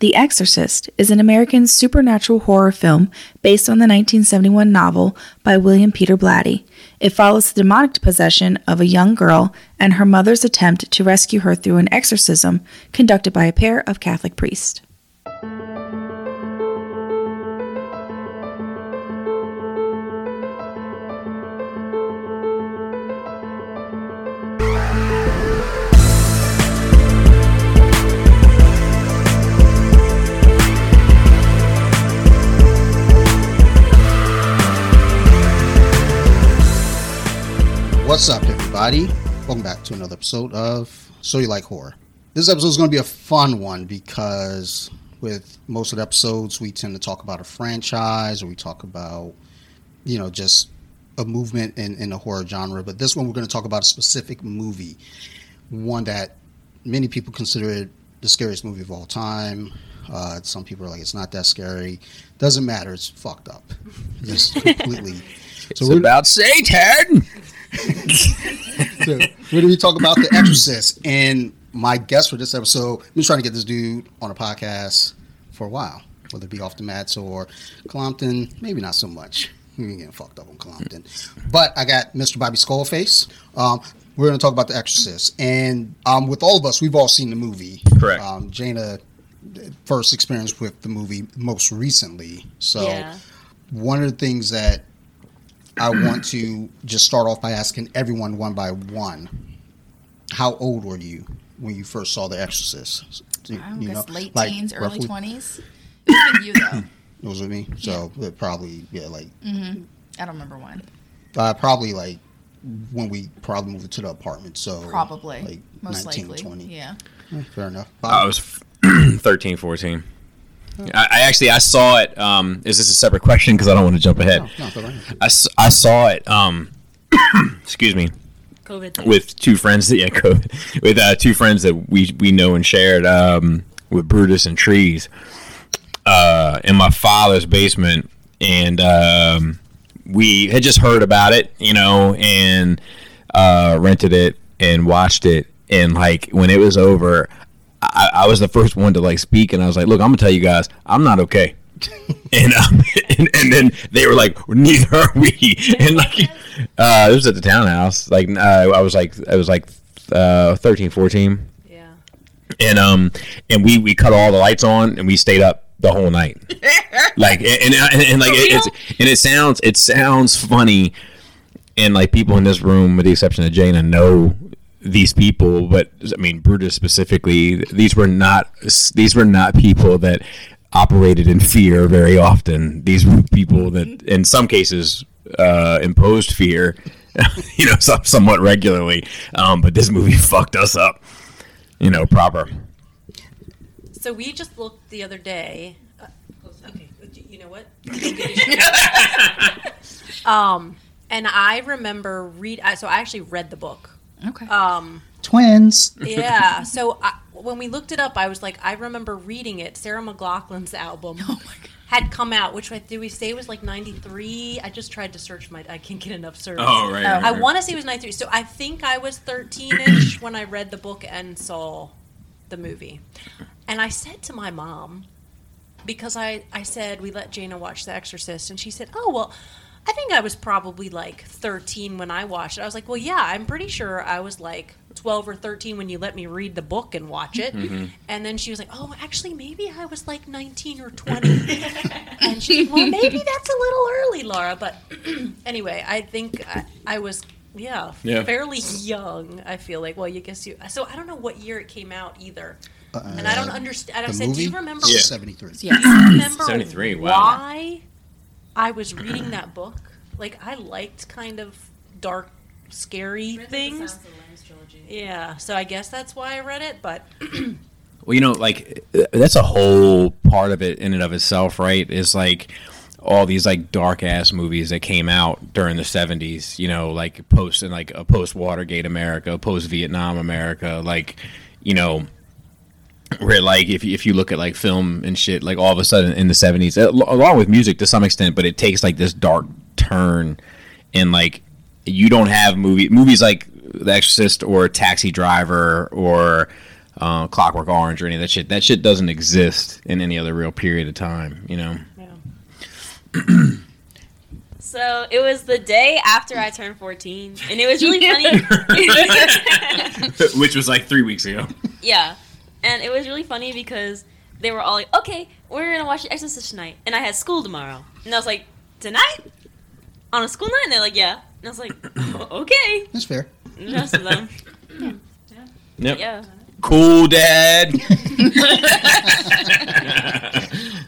The Exorcist is an American supernatural horror film based on the 1971 novel by William Peter Blatty. It follows the demonic possession of a young girl and her mother's attempt to rescue her through an exorcism conducted by a pair of Catholic priests. What's up, everybody? Welcome back to another episode of So You Like Horror. This episode is going to be a fun one because with most of the episodes, we tend to talk about a franchise or we talk about, you know, just a movement in, in the horror genre. But this one, we're going to talk about a specific movie, one that many people consider it the scariest movie of all time. Uh, some people are like, it's not that scary. Doesn't matter. It's fucked up. Just completely. So it's about Satan. so we're going to be talking about The Exorcist. And my guest for this episode, I've been trying to get this dude on a podcast for a while, whether it be off the mats or Compton, maybe not so much. We ain't getting fucked up on Compton. But I got Mr. Bobby Skullface. Um, we're going to talk about The Exorcist. And um, with all of us, we've all seen the movie. Correct. Um, Jaina, first experience with the movie most recently. So Yeah. one of the things that I want to just start off by asking everyone one by one. How old were you when you first saw The Exorcist? Do you- I you guess know, late like, teens, early roughly? twenties. Even you though. It was with me, so it probably yeah, like I don't remember when. uh, probably like when we probably moved to the apartment. So Probably. like Most 19, likely. 20. Yeah. Eh, Fair enough. I was 13, 14. I, I actually I saw it. Um, is this a separate question? Because I don't want to jump ahead. No, no, go ahead. I, s- I saw it. Um, excuse me. COVID. With two friends that yeah, COVID, with uh, two friends that we we know and shared. Um, with Brutus and Trees. Uh, in my father's basement, and um, we had just heard about it, you know, and uh, rented it and watched it. And like when it was over, I, I was the first one to like speak, and I was like, "Look, I'm gonna tell you guys, I'm not okay." and, um, and and then they were like, "Neither are we." And like, uh, it was at the townhouse. Like, uh, I was like, I was like uh, 13, 14 Yeah. and um and we we cut all the lights on and we stayed up the whole night like and, and, and, like it, it's and it sounds it sounds funny and like people in this room with the exception of Jaina know these people but I mean Brutus specifically these were not these were not people that operated in fear very often these were people that in some cases uh, imposed fear you know some, somewhat regularly um, but this movie fucked us up you know proper So we just looked the other day. Uh, okay, you know what? um, and I remember read. So I actually read the book. Okay. Um, Twins. yeah. So I, when we looked it up, I was like, I remember reading it. Sarah McLachlan's album had come out, which I- did we say was like '93? I just tried to search my. I can't get enough service. Oh, right, right, I want to say it was '93. So I think I was 13ish when I read the book and saw the movie. And I said to my mom, because I, I said we let Jaina watch The Exorcist, and she said, "Oh well, I think I was probably like 13 when I watched it." I was like, "Well, yeah, I'm pretty sure I was like 12 or 13 when you let me read the book and watch it." Mm-hmm. And then she was like, "Oh, actually, maybe I was like 19 or 20." and she's like, "Well, maybe that's a little early, Laura." But anyway, I think I, I was. Yeah, Yeah. fairly young. I feel like. Well, you guess you. So I don't know what year it came out either, and I don't uh, understand. I said, movie? "Do you remember Yeah. 73. yeah. do you remember 73, wow. why I was reading that book? Like I liked kind of dark, scary things. Yeah, so I guess that's why I read it. But Well, you know, like uh, that's a whole part of it in and of itself, right? Is like all these like dark ass movies that came out during the '70s. You know, like post and like a post Watergate America, post Vietnam America, like you know. Where like if you, if you look at like film and shit, like all of a sudden in the seventies, along with music to some extent, but it takes like this dark turn, and like you don't have movie movies like The Exorcist or Taxi Driver or uh, Clockwork Orange or any of that shit. That shit doesn't exist in any other real period of time. You know. Yeah. So it was the day after I turned 14, and it was really funny. Which was like three weeks ago. yeah, and it was really funny because they were all like, "Okay, we're gonna watch The Exorcist tonight," and I had school tomorrow, and I was like, "Tonight? On a school night?" And they're like, "Yeah," and I was like, "Okay." That's fair. And the rest of them, Yep. yeah. Cool, Dad.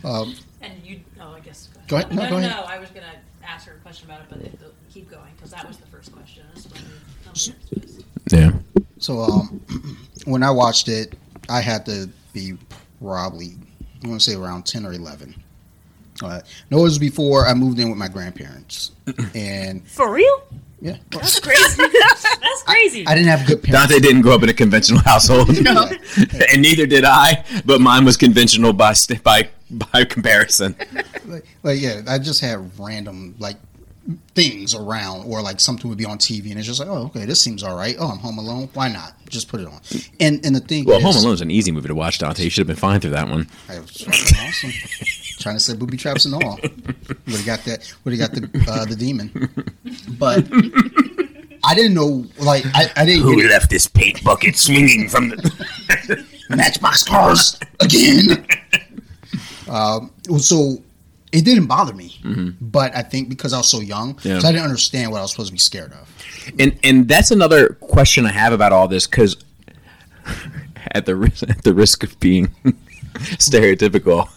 Um, And you, oh, I guess. Go ahead. No, No, go ahead. no, I was going to ask her a question about it, but it, keep going, because that was the first question. is when you- yes, yes. yeah. So um, when I watched it, I had to be probably I want to say around ten or eleven. Uh, no, it was before I moved in with my grandparents, and For real? yeah, That's crazy. That's crazy. I didn't have good parents. Dante didn't grow up in a conventional household, and neither did I. But mine was conventional by by by comparison. like, like yeah, I just had random like things around, or like something would be on TV, and it's just like, oh, okay, this seems all right. Oh, I'm home alone. Why not? Just put it on. And and the thing, Well, is, Home Alone's an easy movie to watch, Dante. You should have been fine through that one. I was awesome. Trying to set booby traps and all. Would have got that. Would have got the uh, the demon. But I didn't know. Like I, I didn't get it. left this paint bucket swinging from the? Matchbox cars again. um, so it didn't bother me, but I think because I was so young, Mm-hmm. Yeah. so I didn't understand what I was supposed to be scared of. And and that's another question I have about all this because at the risk, at the risk of being stereotypical,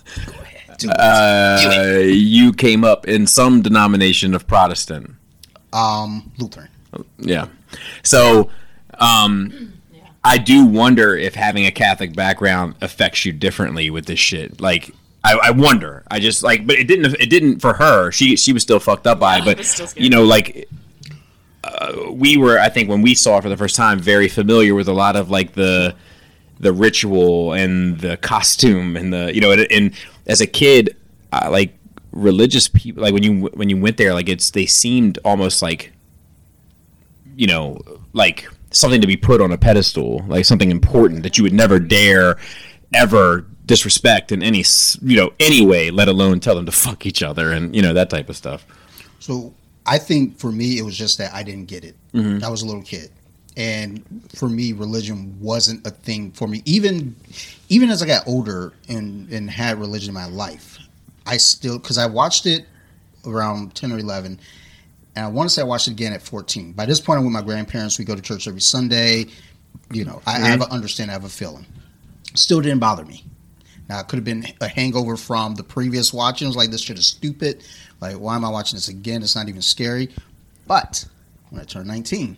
Dude, uh, you came up in some denomination of Protestant. um, Lutheran. Yeah. So, um, I do wonder if having a Catholic background affects you differently with this shit. Like, I, I wonder. I just like, but it didn't. It didn't for her. She she was still fucked up by it. I was still But you know, like. Uh, we were, I think, when we saw it for the first time, very familiar with a lot of like the the ritual and the costume and the you know, and, and as a kid, uh, like religious people, like when you when you went there, like it's they seemed almost like you know, like something to be put on a pedestal, like something important that you would never dare ever disrespect in any, you know, any way, let alone tell them to fuck each other and, you know, that type of stuff. So I think for me, it was just that I didn't get it. Mm-hmm. I was a little kid, and for me, religion wasn't a thing for me. Even even as I got older and and had religion in my life, I still because I watched it around ten or eleven, and I want to say I watched it again at fourteen. By this point, I'm with my grandparents. We go to church every Sunday. You know, I, I have mm-hmm. an understanding. I have a feeling. Still didn't bother me. Now it could have been a hangover from the previous watching. It was like this shit is stupid. Like why am I watching this again? It's not even scary. But when I turned 19,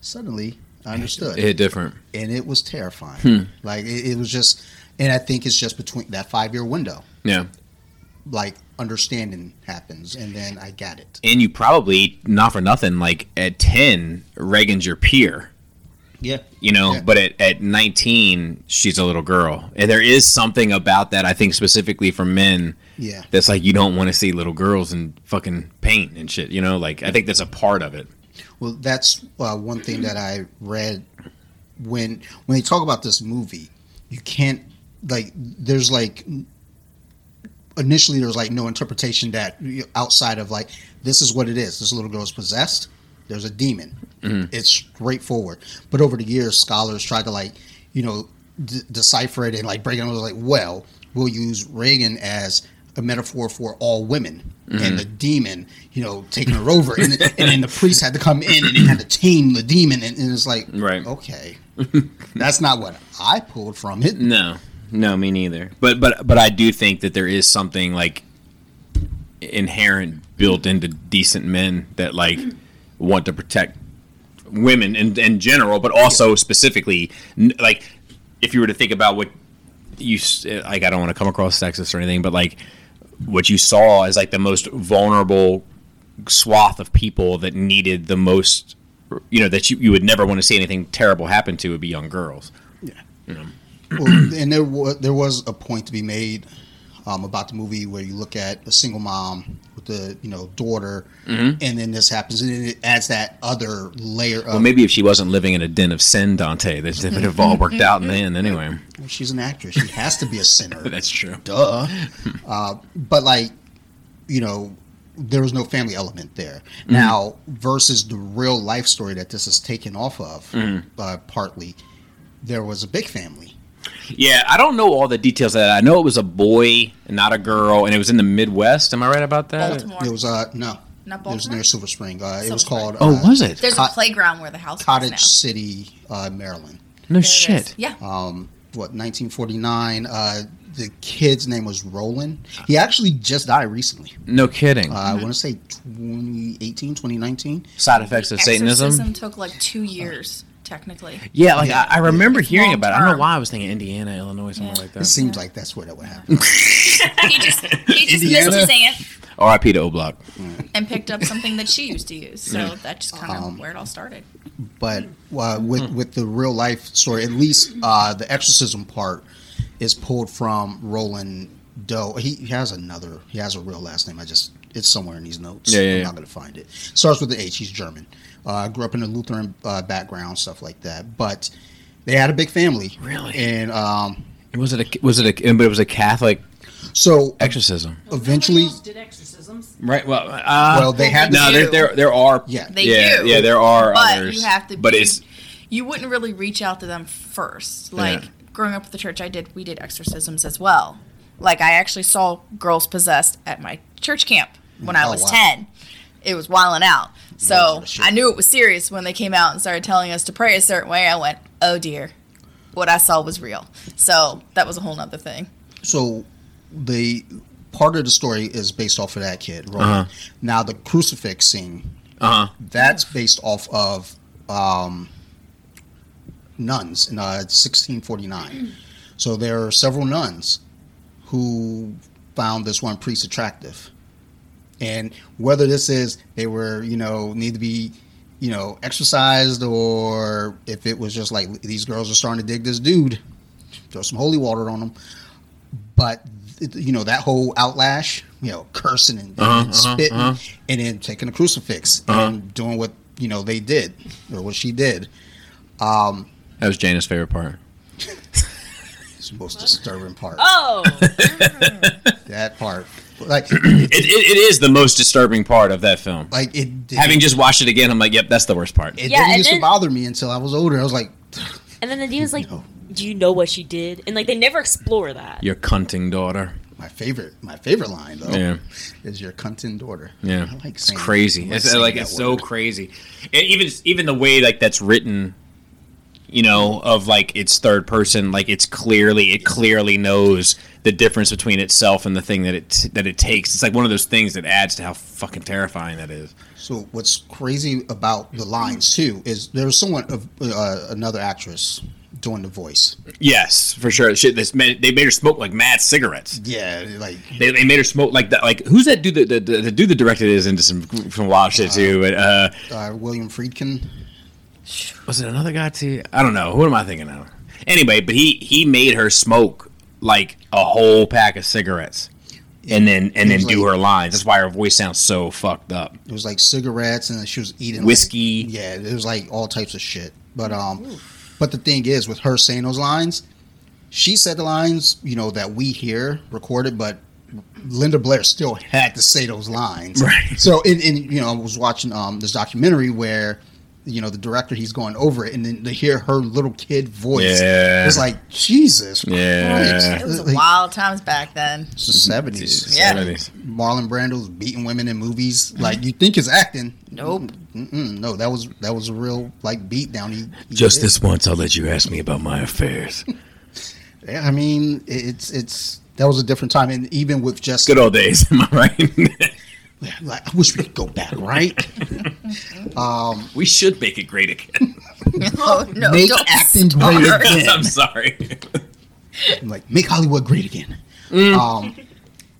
suddenly I understood, It hit different. and it was terrifying. Hmm. Like it, it was just, and I think it's just between that five year window. Yeah. Like understanding happens, and then I got it. And you probably, not for nothing, like at 10, Regan's your peer. Yeah, you know Yeah. but at, at 19 she's a little girl and there is something about that i think specifically for men yeah. that's like you don't want to see little girls in fucking paint and shit you know like i think that's a part of it Well, that's uh, one thing that I read when when they talk about this movie. You can't like. There's like initially there's like no interpretation that outside of like this is what it is. This little girl is possessed. There's a demon. Mm-hmm. It's straightforward. But over the years, scholars tried to like you know d- decipher it and like break it. down. Was like, well, we'll use Regan as a metaphor for all women and mm-hmm. the demon, you know, taking her over, and, and then the priest had to come in and he had to tame the demon, and, and it's like, Right. okay, that's not what I pulled from it. no no me neither but but but i do think that there is something like inherent built into decent men that like want to protect women in, in general but also specifically like if you were to think about what you eh, like i don't want to come across sexist or anything but like what you saw as like the most vulnerable swath of people that needed the most you know that you, you would never want to see anything terrible happen to would be young girls. Yeah. Well, and there was there was a point to be made um, about the movie where you look at a single mom with the you know daughter, Mm-hmm. and then this happens, and then it adds that other layer of. Well, maybe if she wasn't living in a den of sin, Dante, that would have all worked out in the end anyway. she's an actress; she has to be a sinner. That's true. duh. uh, but like, you know, there was no family element there. Now, versus the real life story that this is taken off of, uh, partly, there was a big family. Yeah, I don't know all the details of that. I know it was a boy not a girl, and it was in the Midwest. Am I right about that? Baltimore. It was uh no, Not Baltimore? it was near Silver Spring. Uh, it Silver was Spring. called Oh, uh, was it? There's Cot- a playground where the house Cottage is now. City, uh, Maryland. No There it is. shit. Yeah. Um, what 1949? Uh, the kid's name was Roland. He actually just died recently. No kidding. Uh, I want to say 2018, 2019. Side effects of Satanism. Took like two years, technically. Yeah, like Yeah. I, I remember It's hearing about it. I don't know why I was thinking Indiana, Illinois, somewhere Yeah. like that. It that. seems like that's where that would happen. He just he just Indiana? missed his aunt R.I.P. to O Block. and picked up something that she used to use. So Yeah. that's just kind of Um, where it all started. but uh, with with the real life story, at least uh, the exorcism part is pulled from Roland Doe. He, he has another. He has a real last name. I just it's somewhere in these notes. Yeah, yeah, I'm yeah. not gonna find it. Starts with the H. He's German. Uh, grew up in a Lutheran uh, background, stuff like that. But they had a big family. Really? And um, Was it a was it a but it was a Catholic so exorcism? eventually, did exorcisms. Right. Well, uh, well, they had no, there, there there are Yeah. They yeah, do. yeah there are but others. you have to. But you, it's you wouldn't really reach out to them first. Like Yeah. growing up with the church, I did. We did exorcisms as well. Like I actually saw girls possessed at my church camp when I Oh, was wow. ten. It was wilding out. So. I knew it was serious when they came out and started telling us to pray a certain way. I went, oh dear, what I saw was real. So that was a whole nother thing. so the part of the story is based off of that kid. Roland. Uh-huh. Now the crucifix scene. uh huh. That's based off of um, nuns in uh, 1649. So there are several nuns who found this one priest attractive. And whether this is they were, you know, need to be, you know, exercised or if it was just like these girls are starting to dig this dude, throw some holy water on them. But, you know, that whole outlash, you know, cursing and, Uh-huh, and uh-huh, spitting uh-huh. and then taking a crucifix Uh-huh. and doing what, you know, they did or what she did. Um, That was Jaina's favorite part. it's the most disturbing part. Oh, That part. Like, It, it, it is the most disturbing part of that film. like it, did, Having just watched it again, I'm like, yep, that's the worst part. it Yeah, didn't and used to bother me until I was older. I was like, and then the demon's like, No. "Do you know what she did?" And like they never explore that. Your cunting daughter. my favorite, my favorite line though, Yeah. is your cunting daughter. Yeah, I like it's crazy. It's saying like that it's so word. crazy. And even even the way like that's written, you know, of like it's third person. Like it's clearly it clearly knows the difference between itself and the thing that it that it takes. It's like one of those things that adds to how fucking terrifying that is. So what's crazy about the lines too is there was someone of uh, another actress doing the voice. Yes, for sure. Shit, this made, they made her smoke like mad cigarettes. Yeah, like They, they made her smoke like that. Like who's that dude? That the, the, the dude that directed is into some some wild shit too. But uh, uh, William Friedkin. was it another guy too? I don't know. Who am I thinking of? Anyway, but he he made her smoke like a whole pack of cigarettes, and then and then was do her lines. That's why her voice sounds so fucked up. It was like cigarettes, and she was eating like- Whiskey. yeah, it was like all types of shit. But um, but the thing is, with her saying those lines, she said the lines, you know, that we hear recorded, but Linda Blair still had to say those lines. Right. So, in, in you know, I was watching um this documentary where. You know the director, he's going over it, and then to hear her little kid voice, Yeah. it's like Jesus Yeah. Christ! It was Like, wild times back then. it's the seventies. Yeah. 70s. Marlon Brando's beating women in movies. Like you think it's acting? Nope. Mm-mm, no, that was that was a real like beat down. He, he Just did. this once, I'll let you ask me about my affairs. Yeah, I mean, it's it's that was a different time, and even with just Good old days, am I right? like, I wish we could go back, right? um, we should make it great again. Oh no! make don't acting great again. I'm sorry. like make Hollywood great again. Mm. Um,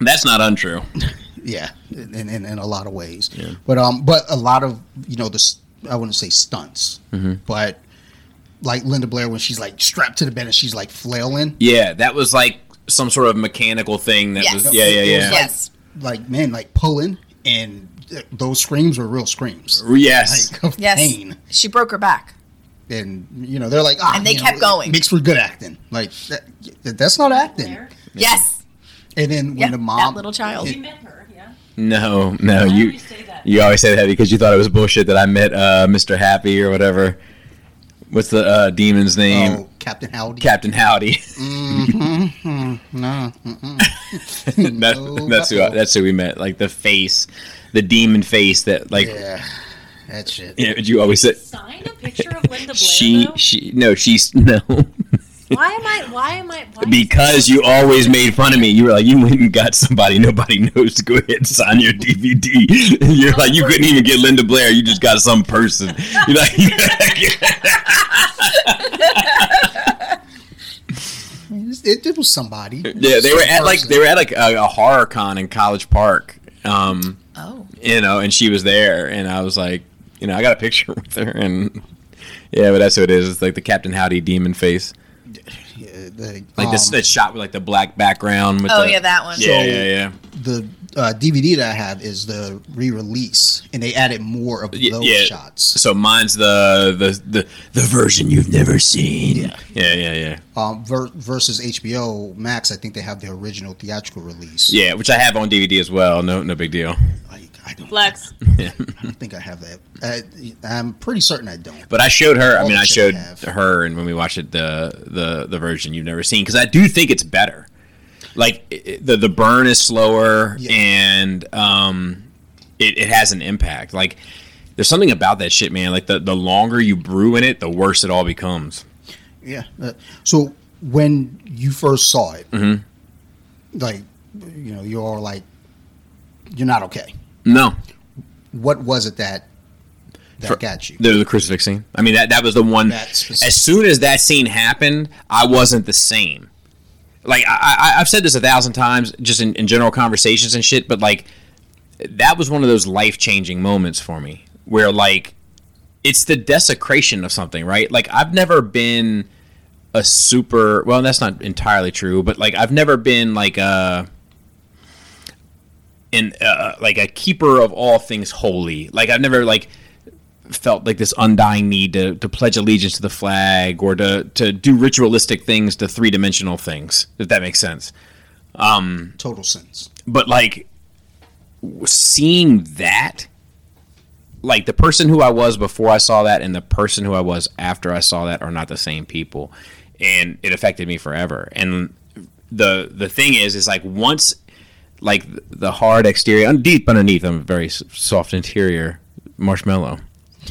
That's not untrue. yeah, in, in, in a lot of ways. But um, but a lot of you know this I wouldn't say stunts, Mm-hmm. but like Linda Blair when she's like strapped to the bed and she's like flailing. Yeah, that was like some sort of mechanical thing that Yes. was yeah yeah yeah Yes. like man, like pulling, and those screams were real screams. yes Like of Yes. pain, She broke her back. and you know they're like, ah, And they kept know, going. Makes for good acting. Like that, that's not acting. There. Yes. And then when Yeah, the mom, that little child. We met her, yeah. no no I you always say that. you always say that because you thought it was bullshit that I met uh, Mr. Happy or whatever. What's the uh, demon's name? oh, Captain Howdy. Captain Howdy. Mm-hmm. No. Mm-mm. that, No, that's who no. that's who we met. Like the face, the demon face that like Yeah, that shit. yeah, you always said Sign a picture of Linda Blair. she though? she no she's no Why am I? Why am I? Why because you always made fun of me. You were like you went and got somebody nobody knows to go ahead and sign your DVD. You're like you couldn't even get Linda Blair. You just got some person. You're like It, it was somebody. yeah they were Some at like they were at like a, a horror con in College Park. Um, Oh. you know, and she was there, and I was like, you know, I got a picture with her, and yeah, but that's what it is. It's like the Captain Howdy demon face, Yeah, the, like this um, that shot with like the black background. With Oh the, yeah, that one. yeah, So- yeah, yeah, the uh, DVD that I have is the re-release, and they added more of Y- those yeah. shots. So mine's the the the the version you've never seen. Yeah. yeah, yeah, yeah, Um, ver- versus HBO Max, I think they have the original theatrical release. yeah. Which I have on DVD as well. No, no big deal. Like, I don't, Flex. I don't think I have that. I, I'm pretty certain I don't. But I showed her. I mean, I showed I her, and when we watched it, the the the version you've never seen, because I do think it's better. Like it- it- the the burn is slower, Yeah. and um, it, it has an impact. Like there's something about that shit, man. Like the the longer you brew in it, the worse it all becomes. Yeah. Uh, so when you first saw it, Mhm. like, you know, you're all like, you're not okay. No, What was it that that For- got you? the, the crucifix scene. I mean, that that was the one. As soon as that scene happened, I wasn't the same. Like I, I, I've said this a thousand times, just in, in general conversations and shit. But like, that was one of those life changing moments for me, where like, it's the desecration of something, right? Like I've never been a super. Well, that's not entirely true, but like I've never been like a. In, uh, like a keeper of all things holy. Like I've never like felt like this undying need to, to pledge allegiance to the flag or to, to do ritualistic things to three dimensional things, if that makes sense. Um, Total sense. But like seeing that, like the person who I was before I saw that and the person who I was after I saw that are not the same people. And it affected me forever. And the the thing is, is like once like the hard exterior, un- deep underneath, I'm a very soft interior marshmallow,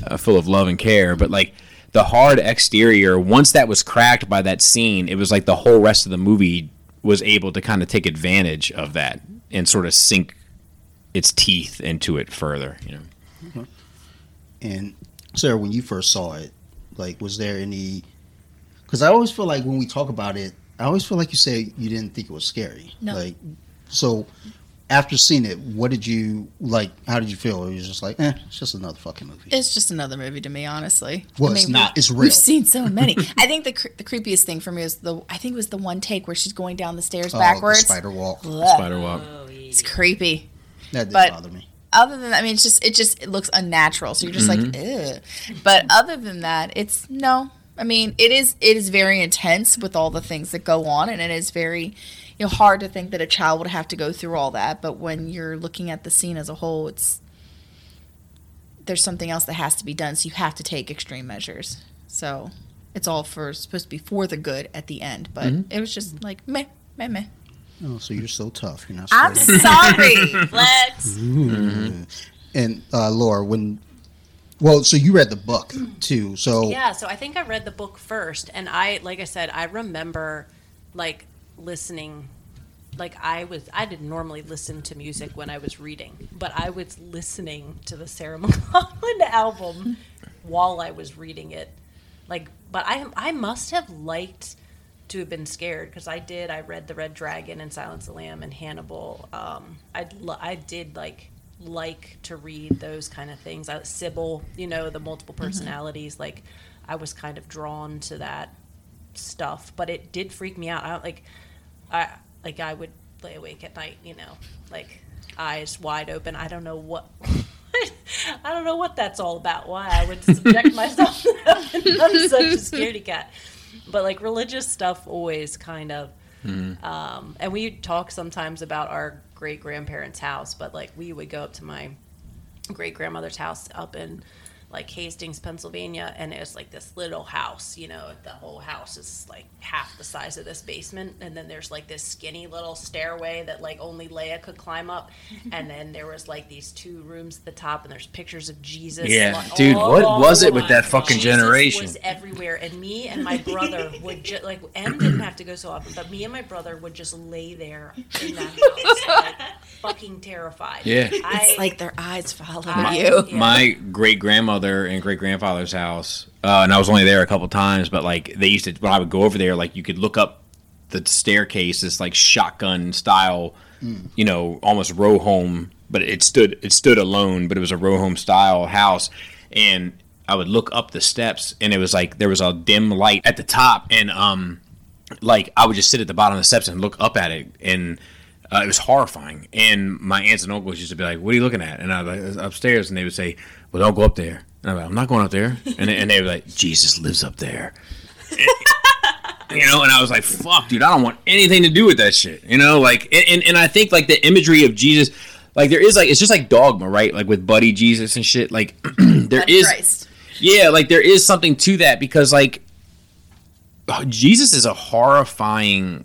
uh, full of love and care. But like the hard exterior, once that was cracked by that scene, it was like the whole rest of the movie was able to kind of take advantage of that and sort of sink its teeth into it further. You know, And Sarah, when you first saw it, like, was there any? Because I always feel like when we talk about it, I always feel like you say you didn't think it was scary. No. Like, so after seeing it, what did you like? How did you feel? Or you just like, eh, it's just another fucking movie. It's just another movie to me, honestly. Well, it's not. we- It's real. We've seen so many. I think the cre- the creepiest thing for me was the I think it was the one take where she's going down the stairs Oh, backwards. the spider walk. Ugh, Spider Walk. Oh, yeah. It's creepy. That didn't But- bother me. Other than that, I mean, it's just it just it looks unnatural. So you're just like, Ugh. But other than that, it's no. I mean, it is it is very intense with all the things that go on, and it is very you know hard to think that a child would have to go through all that. But when you're looking at the scene as a whole, it's there's something else that has to be done. So you have to take extreme measures. So it's all for supposed to be for the good at the end, but it was just like meh, meh, meh. Oh, so you're so tough. You're not. I'm scared. sorry. Flex. and uh, Laura, when well, so you read the book too. So Yeah, so I think I read the book first, and I, like I said, I remember like listening. Like I was, I didn't normally listen to music when I was reading, but I was listening to the Sarah McLachlan album while I was reading it. Like, but I, I must have liked to have been scared because I did. I read the Red Dragon and Silence of the Lamb and Hannibal. Um, I, I did like like to read those kind of things. I, Sybil, you know, the multiple personalities. Like, I was kind of drawn to that stuff, but it did freak me out. I like. I like I would lay awake at night, you know, like eyes wide open. I don't know what. I don't know what that's all about. Why I would subject myself to that. I'm such a scaredy cat. But like religious stuff always kind of um, and we talk sometimes about our great grandparents' house, but like we would go up to my great grandmother's house up in like Hastings, Pennsylvania, and it was like this little house. You know, the whole house is like half the size of this basement, and then there's like this skinny little stairway that like only Leia could climb up, and then there was like these two rooms at the top, and there's pictures of Jesus. Yeah, like, dude, all what was it with that fucking Jesus generation? Was everywhere, and me and my brother would just like M didn't have to go so often, but me and my brother would just lay there in that house, like, fucking terrified. Yeah. I, It's like their eyes follow I- you. yeah. my great grandmother and great grandfather's house, uh, and I was only there a couple times, but like they used to when I would go over there, like you could look up the staircase, this like shotgun style, you know, almost row home, but it stood it stood alone, but it was a row home style house, and I would look up the steps, and it was like there was a dim light at the top, and um, like I would just sit at the bottom of the steps and look up at it, and uh, it was horrifying. And my aunts and uncles used to be like, "What are you looking at?" And I was like, "Upstairs," and they would say, "Well, don't go up there." And I'm like, "I'm not going up there." And they, and they were like, "Jesus lives up there." you know, and I was like, "Fuck, dude, I don't want anything to do with that shit." You know, like, and and, and I think like the imagery of Jesus. Like there is like it's just like dogma, right? Like with Buddy Jesus and shit. Like there Of is Christ. yeah, like there is something to that because like oh, Jesus is a horrifying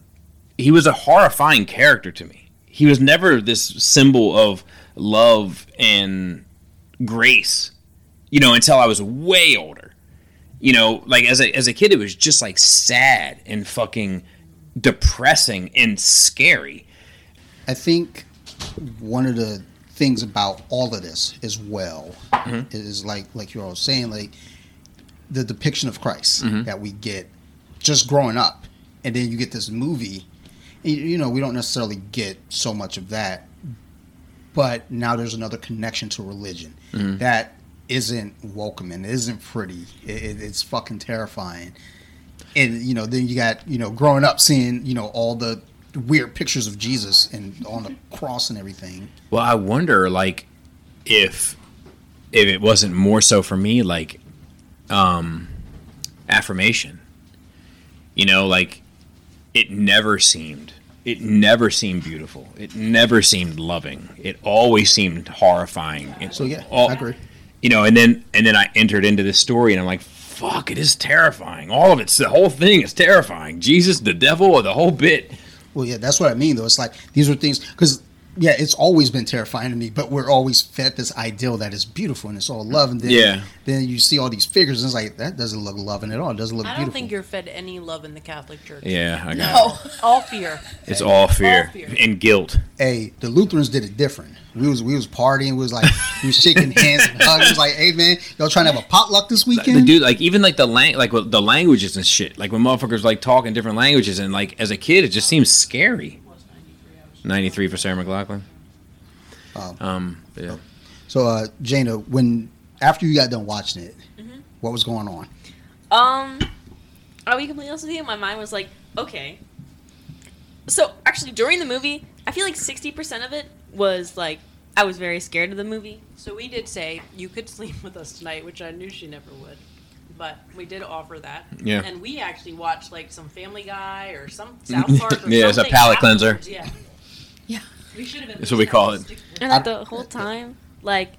he was a horrifying character to me. He was never this symbol of love and grace, you know, until I was way older. You know, like as a as a kid it was just like sad and fucking depressing and scary. I think one of the things about all of this as well mm-hmm. is like like you were all saying, like the depiction of Christ mm-hmm. that we get just growing up, and then you get this movie. and, You know, we don't necessarily get so much of that, but now there's another connection to religion that isn't welcoming, isn't pretty. It, it, it's fucking terrifying. And you know, then you got you know, growing up seeing you know all the weird pictures of Jesus and on the cross and everything. Well, I wonder, like, if if it wasn't more so for me, like, um, affirmation. You know, like, it never seemed, it never seemed beautiful. It never seemed loving. It always seemed horrifying. It So yeah, all- I agree. You know, and then and then I entered into this story, and I'm like, fuck, it is terrifying. All of it's the whole thing is terrifying. Jesus, the devil, or the whole bit. Well, yeah, that's what I mean though. It's like these are things because yeah, it's always been terrifying to me, but we're always fed this ideal that is beautiful and it's all love, and then Yeah. then you see all these figures and it's like that doesn't look loving at all. It doesn't look I don't beautiful. think you're fed any love in the Catholic Church. Yeah, I got Oh, it. All fear. It's all fear, All fear. and guilt. hey, the Lutherans did it different. We was we was partying. We was like we was shaking hands and hugging. It was like, hey man, y'all trying to have a potluck this the weekend? dude like even like the lang- like the languages and shit like when motherfuckers like talk in different languages and like as a kid it just seems scary 93 for sarah mclachlan Oh. um yeah So, uh, Jaina, when after you got done watching it, Mm-hmm. what was going on? Um, I'll be completely honest with you. My mind was like, okay. So actually, during the movie, I feel like sixty percent of it was like I was very scared of the movie. So we did say you could sleep with us tonight, which I knew she never would. But we did offer that. Yeah. And we actually watched like some Family Guy or some South Park or Yeah, it's a palate cleanser. Yeah. Yeah. We should have been. That's what we call it. And like the whole time, like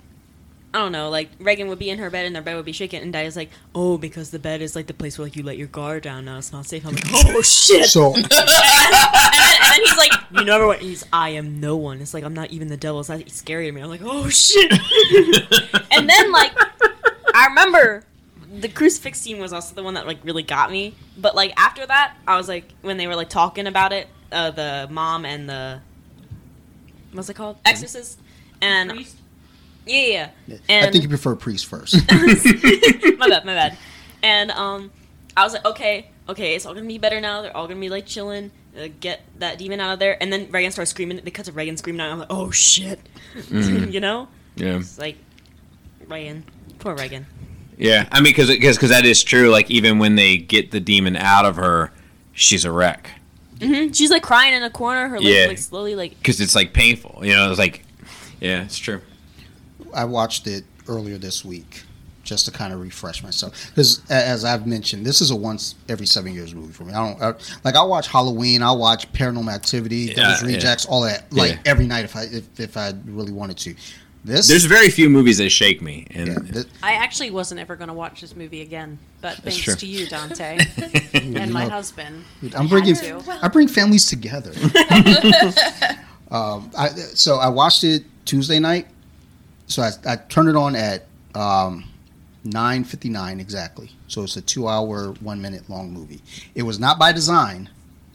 I don't know, like Regan would be in her bed and their bed would be shaking, and Daddy's like, "Oh, because the bed is like the place where like you let your guard down. Now it's not safe." I'm like, "Oh shit!" So, and, then, and then he's like, "You never went." He's, "I am no one." It's like I'm not even the devil. It's not scary to me. I'm like, "Oh shit!" and then like I remember the crucifix scene was also the one that like really got me. But like after that, I was like when they were like talking about it, uh, the mom and the what's it called, exorcist, and Priest? yeah, yeah, yeah. I think you prefer priest first. my bad, my bad. And um, I was like, okay, okay, it's all gonna be better now. They're all gonna be like chilling. Uh, get that demon out of there. And then Regan starts screaming. They cut to Regan screaming out. I'm like, oh shit, you know? yeah It's like Regan, poor Regan. yeah i mean because because that is true like even when they get the demon out of her she's a wreck Mhm. She's like crying in a corner. Her Yeah. like slowly like. because it's like painful. You know, it's like, yeah, it's true. I watched it earlier this week just to kind of refresh myself because as I've mentioned, this is a once every seven years movie for me. I don't I, like I watch Halloween, I watch Paranormal Activity, Yeah, Devil's yeah. Rejects, all that like Yeah. every night if I if, if I really wanted to. This There's very few movies that shake me, and yeah, thi- I actually wasn't ever going to watch this movie again, but thanks true. to you, Dante, and my know, husband. I'm bringing. I bring families together. um, I, so I watched it Tuesday night. So I, I turned it on at um, 9:59 exactly. So it's a two-hour, one-minute long movie. It was not by design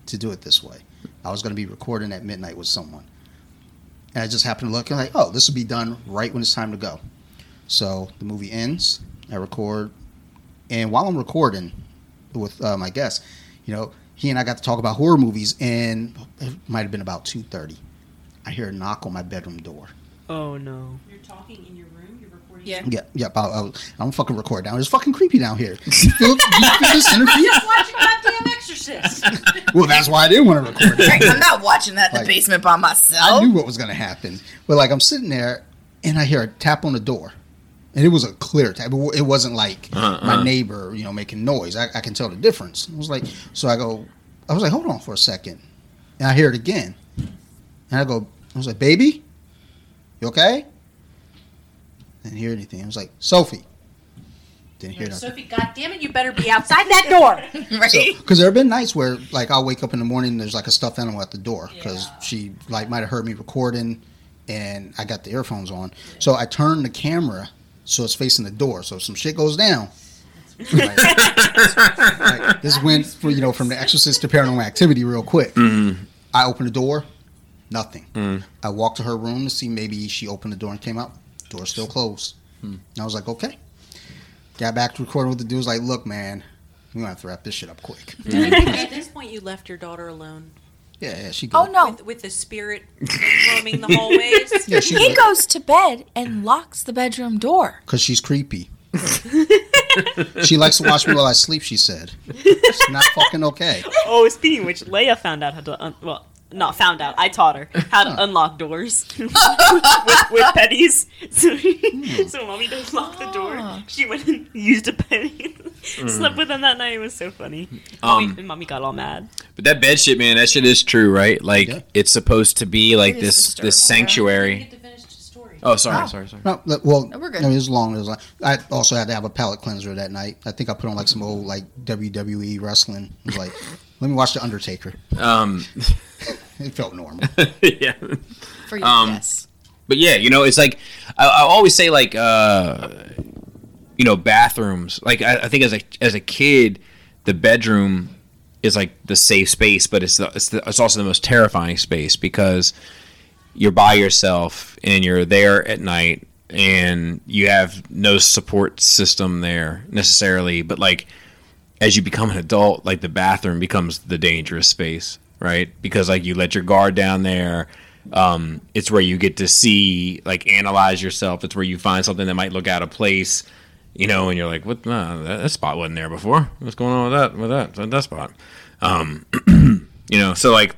to do it this way. I was going to be recording at midnight with someone, and I just happened to look and like, oh, this will be done right when it's time to go. So the movie ends. I record, and while I'm recording with uh, my guest, you know, he and I got to talk about horror movies, and it might have been about 2:30. I hear a knock on my bedroom door. Oh no. You're talking in your room. You're recording. Yeah. Yeah, yep. I, I, I don't fucking record now. It's fucking creepy down here. You feel, you feel this energy? Watch goddamn Exorcist. Well, that's why I didn't want to record. Right, It. I'm not watching that in Like, the basement by myself. I knew what was going to happen, but like I'm sitting there, and I hear a tap on the door, and it was a clear tap. It It wasn't like Uh-uh. my neighbor, you know, making noise. I, I can tell the difference. I was like, so I go, I was like, hold on for a second, and I hear it again, and I go, I was like, baby, you okay? Didn't hear anything. I was like, Sophie. Didn't hear nothing. Sophie, goddamn it, you better be outside that door. right? Because there have been nights where, like, I'll wake up in the morning and there's like a stuffed animal at the door because she like might have heard me recording, and I got the earphones on. So I turn the camera so it's facing the door. So if some shit goes down. like, like, this went for you know from the Exorcist to Paranormal Activity real quick. Mm-hmm. I opened the door, nothing. Mm. I walked to her room to see maybe she opened the door and came out. Door still closed. Hmm. And I was like, okay. Got back to recording with the dude. Was like, look, man, we gonna have to wrap this shit up quick. At this point, you left your daughter alone Yeah, yeah, she. Oh no. with, with the spirit roaming the hallways. Yeah, she. He goes to bed and locks the bedroom door. Because she's creepy. she likes to watch me while I sleep. She said, "It's not fucking okay." Oh, speaking of which, Leia found out how to un- well, not found out. I taught her how to unlock doors with, with pennies. So, so mommy doesn't lock the door. She went and used a penny. Slept with them that night. It was so funny. Um, mommy, and mommy got all mad. But that bed shit, man, that shit is true, right? Like Yeah. it's supposed to be like this this sanctuary. Get to finish the story. Oh, sorry, Oh. sorry, sorry. No, well, No, we're good. I mean, it was long. as was long. I also had to have a palate cleanser that night. I think I put on like some old like WWE wrestling. Like, let me watch the Undertaker. Um, It felt normal. yeah. For you, Um, yes. But yeah, you know, it's like I, I always say, like, uh, you know, bathrooms. Like I, I think as a as a kid, the bedroom is like the safe space, but it's the, it's the, it's also the most terrifying space because you're by yourself and you're there at night and you have no support system there necessarily. But like as you become an adult, like the bathroom becomes the dangerous space, right? Because like you let your guard down there. Um, it's where you get to see, like, analyze yourself. It's where you find something that might look out of place, you know, and you're like, "What? Nah, that, that spot wasn't there before. What's going on with that? With that? That spot?" Um, you know, so like,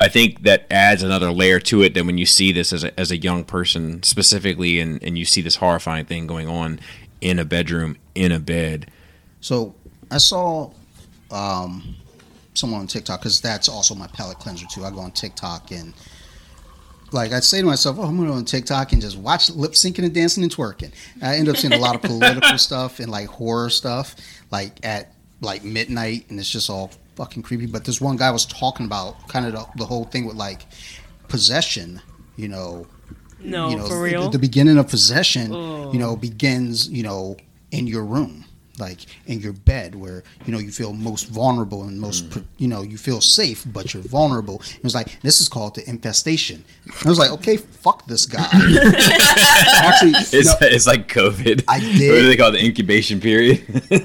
I think that adds another layer to it. That when you see this as a as a young person specifically, and and you see this horrifying thing going on in a bedroom in a bed, So I saw um, someone on TikTok because that's also my palate cleanser too. I go on TikTok and like I say to myself, "Oh, I'm going to go on TikTok and just watch lip syncing and dancing and twerking." I end up seeing a lot of political stuff and like horror stuff, like at like midnight, and it's just all fucking creepy. But this one guy was talking about kind of the, the whole thing with like possession, you know, No, you know, for the- real. The, beginning of possession, Oh. you know, begins, you know, in your room, like in your bed, where you know you feel most vulnerable and most, mm. pr you know, you feel safe, but you're vulnerable. It was like this is called the infestation. I was like, okay, fuck this guy. Actually, it's, know, it's like COVID. I What did- do they call the incubation period?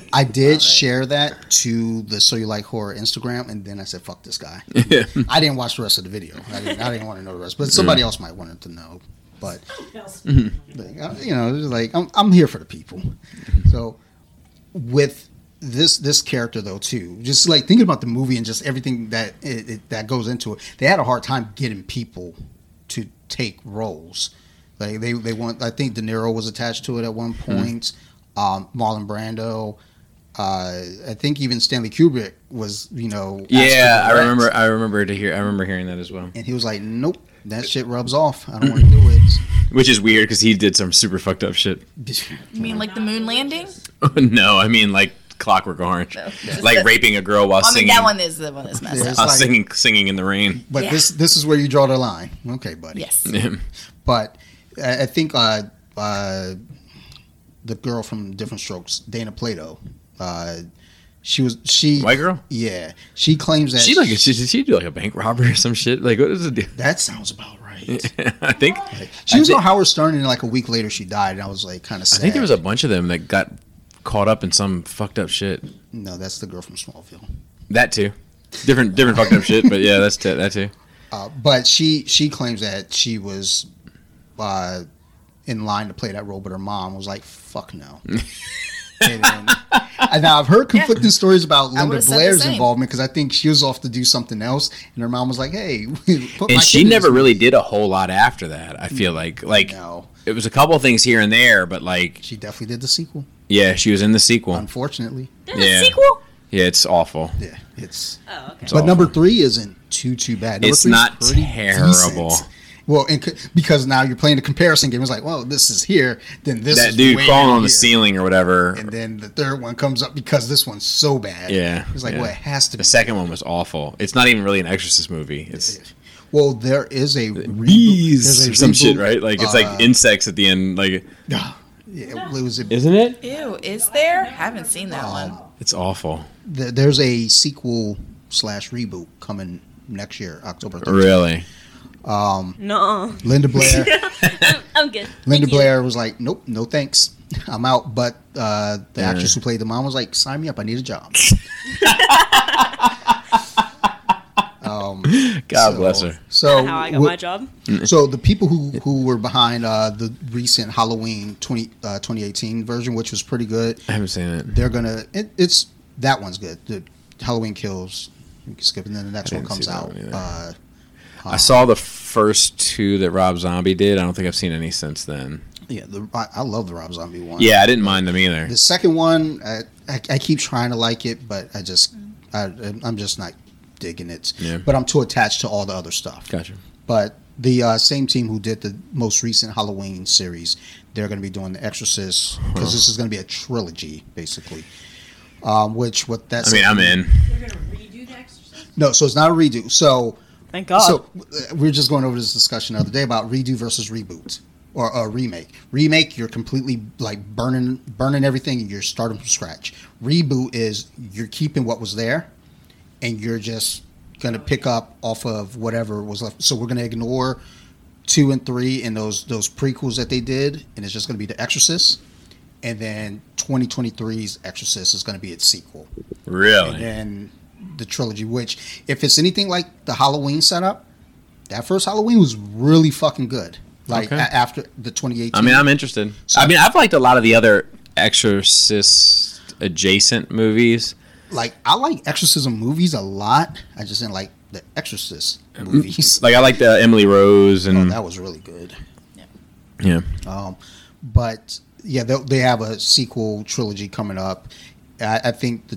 I did share that to the So You Like Horror Instagram, and then I said, "Fuck this guy." I didn't watch the rest of the video. I didn't, I didn't want to know the rest, but somebody else might want to know. But mm-hmm. like, I- you know, it's like I'm, I'm here for the people. So with this this character though too, just like thinking about the movie and just everything that it, it, that goes into it, they had a hard time getting people to take roles. Like they they want, I think De Niro was attached to it at one Hmm. point. Um, Marlon Brando. Uh, I think even Stanley Kubrick was, you know. Yeah, I remember. I remember to hear. I remember hearing that as well. And he was like, "Nope, that shit rubs off. I don't want to do it." Which is weird because he did some super fucked up shit. You mean like the moon landing? no, I mean like Clockwork Orange, like raping a girl while I mean, singing, that one is the one that's messed Yeah, up. while like- singing, singing in the rain. But Yeah. this this is where you draw the line. Okay, buddy. Yes. But I, I think uh, uh, the girl from Diff'rent Strokes, Dana Plato, uh, she was she White girl. Yeah, she claims that She like she, did she do like a bank robbery or some shit? Like what is it? that sounds about right. I think She I was thi- on Howard Stern, and like a week later, she died. And I was like, kind of I think there was a bunch of them that got caught up in some fucked up shit. no. That's the girl from Smallville. That too, different different fucked up shit. But yeah, that's t- that too. Uh, but she she claims that she was uh, in line to play that role, but her mom was like, "Fuck no." and and now I've heard conflicting stories about Linda would've said the Blair's involvement because I think she was off to do something else, and her mom was like, "Hey, put my And she never this really did a whole lot after that. I feel like mm, like No, it was a couple things here and there, but like she definitely did the sequel. yeah, she was in the sequel. Unfortunately, There's Yeah. a sequel? Yeah, it's awful. yeah, it's. Oh, okay. It's but awful. number three isn't too too bad. Number It's three's not pretty terrible. decent. Well, and c- because now you're playing the comparison game, it's like, well, this is here, then this that is dude way crawling down on the ceiling or whatever. and then the third one comes up because this one's so bad. Yeah, it's like, yeah. well, it has to be the be. second one was awful. It's not even really an Exorcist movie. It's Well, there is a reboot. bees there's a or some shit, right? Like it's uh, like insects at the end. Like, yeah, it was a, isn't it? Ew, is there? I haven't seen that one. It's awful. there- there's a sequel slash reboot coming next year, October. 13th. Really? No. Linda Blair. I'm, I'm good. Linda Thank you. Blair was like, "Nope, no thanks, I'm out." But uh, the Yeah. actress who played the mom was like, "Sign me up, I need a job." um, God so- bless her. So, How I got wh- my job. so the people who who were behind uh, the recent Halloween 20, uh, 2018 version, which was pretty good, I haven't seen it. they're gonna. It, it's that one's good. The Halloween Kills. You can skip, and then the next one comes see that out. One either. I saw the first two that Rob Zombie did. I don't think I've seen any since then. yeah, the, I, I love the Rob Zombie one. Yeah, I didn't mind them either. The second one, I, I, I keep trying to like it, but I just, I, I'm just not digging it. Yeah. But I'm too attached to all the other stuff. Gotcha. But the uh, same team who did the most recent Halloween series, they're going to be doing The Exorcist because this is going to be a trilogy, basically. Um, which what that's I mean, I'm in. They're gonna redo the Exorcist. no, so it's not a redo. So Thank God. so uh, we are just going over this discussion the other day about redo versus reboot or a remake. Remake, you're completely like burning burning everything and you're starting from scratch. Reboot is you're keeping what was there and you're just going to pick up off of whatever was left. So we're going to ignore two and three and those those prequels that they did, and it's just going to be The Exorcist. And then 2023's Exorcist is going to be its sequel and Really? then the trilogy. Which, if it's anything like the Halloween setup, that first Halloween was really fucking good. Like Okay. a- after the 2018. I mean, I'm interested. I mean, I've liked a lot of the other Exorcist adjacent movies. like I like exorcism movies a lot. I just didn't like the Exorcist movies. Like I like the Emily Rose oh, and that was really good. yeah. Um, but yeah, they, they have a sequel trilogy coming up. I, I think the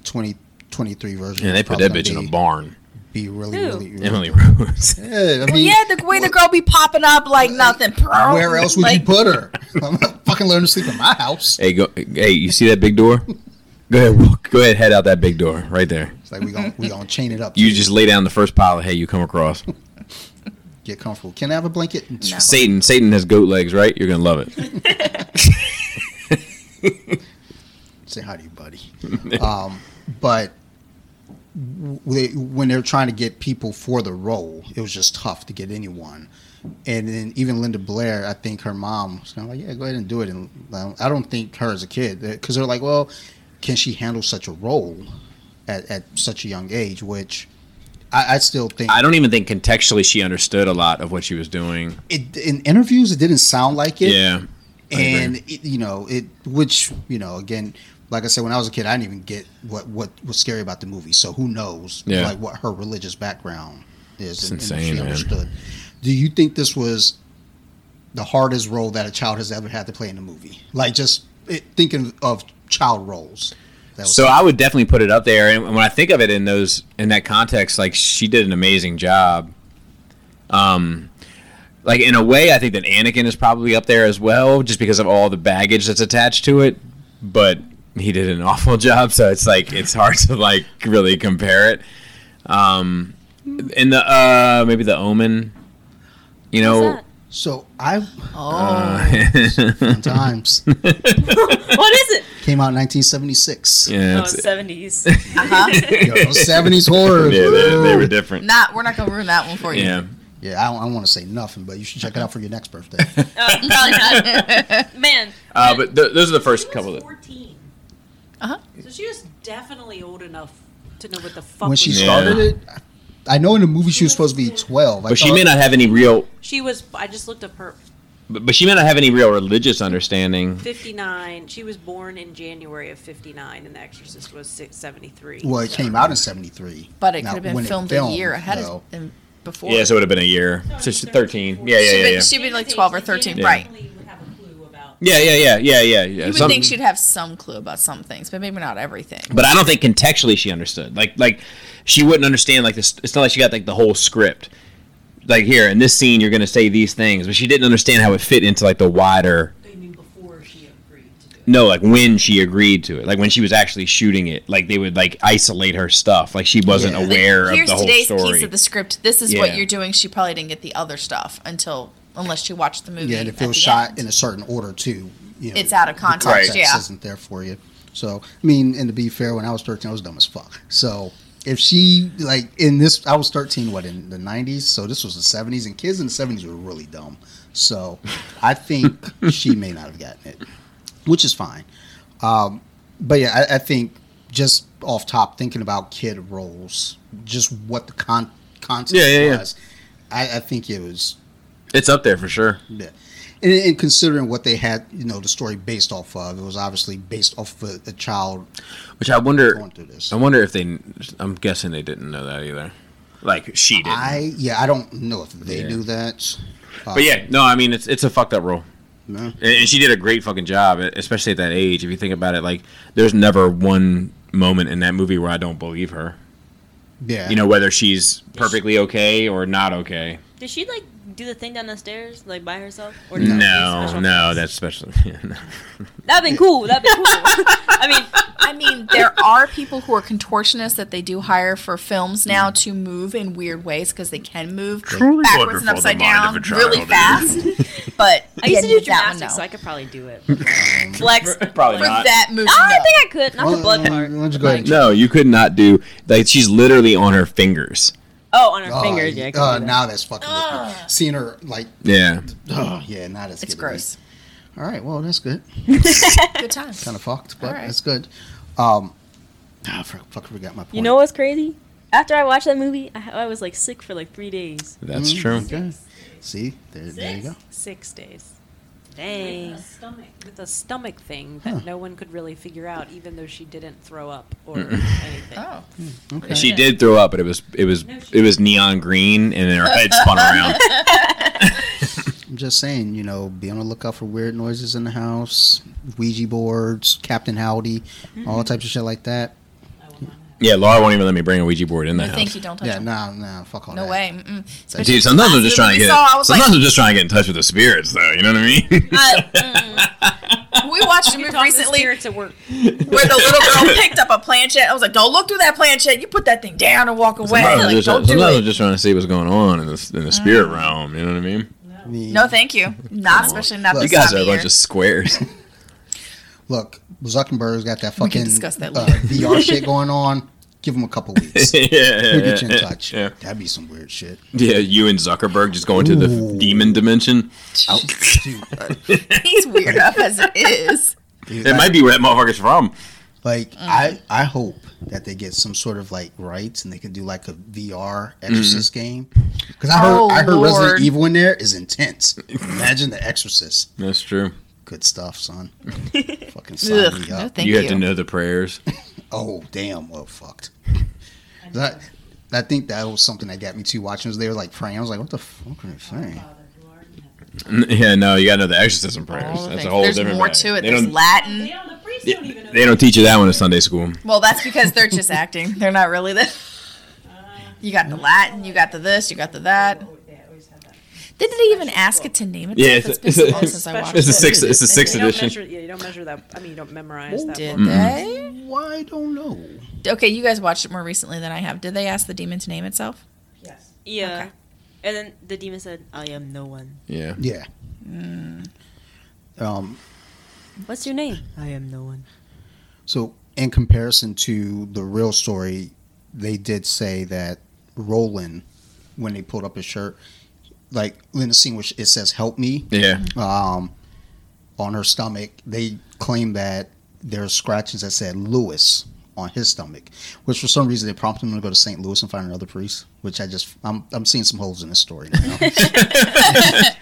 2023 version. Yeah, they put that bitch in a barn. Be really, Who? really, really Emily. Rose. Yeah, I mean, yeah, the way the girl be popping up like nothing. where else would like, you put her? I'm not fucking learning to sleep in my house. hey, go. Hey, you see that big door? Go ahead. Walk, go ahead. Head out that big door right there. It's like we gonna we gonna chain it up. You just lay down the first pile of hay you come across. get comfortable. Can I have a blanket? No. Satan. Satan has goat legs, right? You're gonna love it. Say hi to you, buddy. um, but w- they, when they're trying to get people for the role, it was just tough to get anyone. And then even Linda Blair, I think her mom was kind of like, "Yeah, go ahead and do it." And um, I don't think her as a kid, because they're like, "Well, can she handle such a role at, at such a young age?" Which I, I still think I don't even think contextually she understood a lot of what she was doing. it, in interviews it didn't sound like it. Yeah. And it, you know it which you know again like I said, when I was a kid, I didn't even get what what was scary about the movie. So who knows, Yeah. like what her religious background is, It's and, and insane, she man. understood. Do you think this was the hardest role that a child has ever had to play in a movie? Like just it, thinking of child roles. That was So I would definitely put it up there, and when I think of it in those in that context, like she did an amazing job. Um, like in a way, I think that Anakin is probably up there as well, just because of all the baggage that's attached to it. But he did an awful job, so it's like it's hard to like really compare it. Um, in the uh, maybe the Omen, you know. So I uh, times what is it? came out in 1976. yeah, Oh, seventies. Uh-huh. Yo, those 70s horror. yeah, they, they were different. Not, we're not gonna ruin that one for you. Yeah. Yeah, I don't, don't want to say nothing, but you should check it out for your next birthday. Uh, probably not. Man. Uh, but th- those are the first She couple. was That, 14. Uh-huh. So she was definitely old enough to know what the fuck when was she Yeah. started it, I know in the movie she was supposed to be 12. I but she may not have any real She was. I just looked up her. But, but she may not have any real religious understanding. 59. She was born in January of 59, and The Exorcist was six, 73. Well, it so- came out in 73. But it Now, could have been filmed, filmed, a year ahead though, of and before. Yeah, so it would have been a year. So she's 13. Yeah, yeah, She'd yeah, been- yeah. she'd be like 12 or 13, Yeah. right. Yeah, yeah, yeah, yeah, yeah. yeah. You would Some- think she'd have some clue about some things, but maybe not everything. but I don't think contextually she understood. Like, like she wouldn't understand. Like this, it's not like she got like the whole script. Like here in this scene, you're gonna say these things, but she didn't understand how it fit into like the wider. I mean, before she agreed to do it. No, like when she agreed to it, like when she was actually shooting it, like they would like isolate her stuff. Like she wasn't Yeah. aware Here's of the whole story. Here's today's piece of the script. This is Yeah. what you're doing. She probably didn't get the other stuff until unless you watch the movie. Yeah, and if it was shot end. in a certain order, too. You know, It's out of the context, yeah. isn't there for you. So, I mean, and to be fair, when I was 13, I was dumb as fuck. So, if she, like, in this, I was 13, what, in the 90s? So, this was the 70s, and kids in the 70s were really dumb. So, I think she may not have gotten it, which is fine. Um, but yeah, I, I think just off top, thinking about kid roles, just what the con- concept Yeah, yeah, yeah. was, I, I think it was it's up there for sure. yeah. And, and considering what they had, you know, the story based off of, it was obviously based off of a, a child Which I wonder. going through this. I wonder if they. I'm guessing they didn't know that either. Like she didn't. I yeah, I don't know if they Yeah. knew that. Uh, but yeah, no, I mean it's it's a fucked up role. no. And, and she did a great fucking job, especially at that age. If you think about it, like there's never one moment in that movie where I don't believe her. yeah, You know, whether she's perfectly okay or not okay. Did she like do the thing down the stairs like by herself? Or did No, no, effects? that's special. Yeah, no. That'd been cool. That'd been cool. I mean, I mean, there are people who are contortionists that they do hire for films now to move in weird ways because they can move Truly backwards and upside the mind of down really fast. But I used to do that one, gymnastics, no. so I could probably do it. Flex Probably for not. that movie. No, I no. think I could. Not the blood uh, part. Why don't go ahead No, you could not do like she's literally on her fingers. Oh, on her Oh, fingers. Yeah, I could uh, that. now that's fucking with. Seeing her like, Yeah. oh yeah, now that's It's gross. All right, well that's good. Good times. Kind of fucked, but All right. that's good. Um, ah, I fucking forgot my point. You know what's crazy? After I watched that movie, I, I was like sick for like three days. That's Mm, true. Okay. See, there, there you go. Six days. Dang. With a stomach, with a stomach thing that no one could really figure out, even though she didn't throw up or anything. Oh, hmm, Okay. She did throw up, but it was it was it was neon green, and then her head spun around. I'm just saying, you know, be on the lookout for weird noises in the house, Ouija boards, Captain Howdy, all mm-hmm. types of shit like that. Yeah, Laura won't even let me bring a Ouija board in the no, house. thank you. Don't touch Yeah, them. no, nah, fuck all No that. way. Mm-mm. Especially Dude, sometimes I'm just trying to get. saw, I was sometimes like, I'm just trying to get in touch with the spirits, though. You know what I mean? uh, we watched a movie Talk to the recently spirits at work. where the little girl picked up a planchette. I was like, "Don't look through that planchette. You put that thing down and walk away. sometimes I'm Like, just, don't do sometimes I'm it." just trying to see what's going on in the in the spirit realm. You know what I mean? I No, thank you. Not especially not You this guys time are a of bunch year. of squares. Look, Zuckerberg's got that We can fucking discuss that uh, later. VR shit going on. Give him a couple weeks. yeah, yeah, We'll get you in yeah, touch. Yeah. That'd be some weird shit. yeah, you and Zuckerberg just going to the demon dimension. Dude, He's weird enough as it is. dude, It might be where that motherfucker's from. Like Mm. I, I hope that they get some sort of like rights and they can do like a VR Exorcist game. Because I heard, Oh, I heard Lord. Resident Evil in there is intense. Imagine the Exorcist. That's true. Good stuff, son. Fucking sign Ugh, me no, up. thank you you. have to know the prayers. Oh damn! Well, fucked. That I think that was something that got me too. Watching as they were like praying, I was like, "What the fuck are they saying?" yeah, no, you got to know the exorcism oh, prayers. All That's things. a whole There's different There's more bag. to it. They There's don't, Latin. They don't, the priests don't even know. they don't teach you that one in Sunday school. Well, that's because they're just acting. They're not really this. Uh, you got the Latin. You got the this. You got the that. Did they even ask it to name it? Yeah, it's it's, been it's, so a, long since I watched it's a it. sixth. It's a And sixth edition. measure, yeah, you don't measure that. I mean, you don't memorize that. Did book. they? Why I don't know. Okay, you guys watched it more recently than I have. Did they ask the demon to name itself? Yes. Yeah. Okay. And then the demon said, "I am no one." Yeah. Yeah. Um. What's your name? I am no one. So, in comparison to the real story, they did say that Roland, when they pulled up his shirt, like in the scene which it says "Help me," Yeah. um, on her stomach, they claim that there's scratches that said Lewis on his stomach, which for some reason they prompted him to go to St. Louis and find another priest. Which I just I'm I'm seeing some holes in this story now.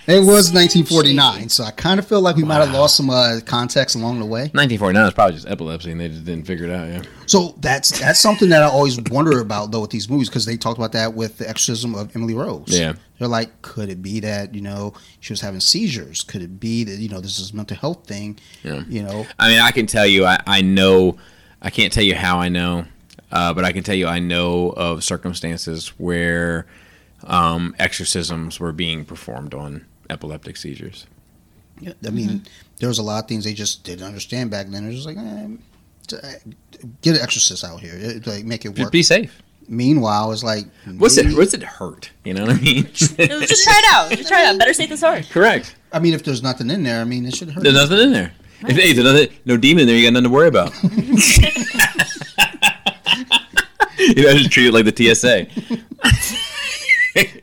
it was 1949, so I kind of feel like we might have lost some uh, context along the way. 1949 is probably just epilepsy, and they just didn't figure it out. Yeah. So that's that's something that I always wonder about though with these movies because they talked about that with the exorcism of Emily Rose. Yeah. They're like, could it be that you know she was having seizures? Could it be that you know this is a mental health thing? Yeah. You know, I mean, I can tell you, I, I know, I can't tell you how I know, uh, but I can tell you I know of circumstances where um, exorcisms were being performed on epileptic seizures. Yeah, I mean, there was a lot of things they just didn't understand back then. They're just like, eh, get an exorcist out here, It- like make it Just work. be safe. Meanwhile, it's like, What's it? What's it hurt? You know what I mean? Just try it out. Just try it out. Better safe than sorry. Correct. I mean, if there's nothing in there, I mean, it should hurt. There's nothing in there. If hey, there's nothing, no demon in there, you got nothing to worry about. you know, just treat it like the TSA.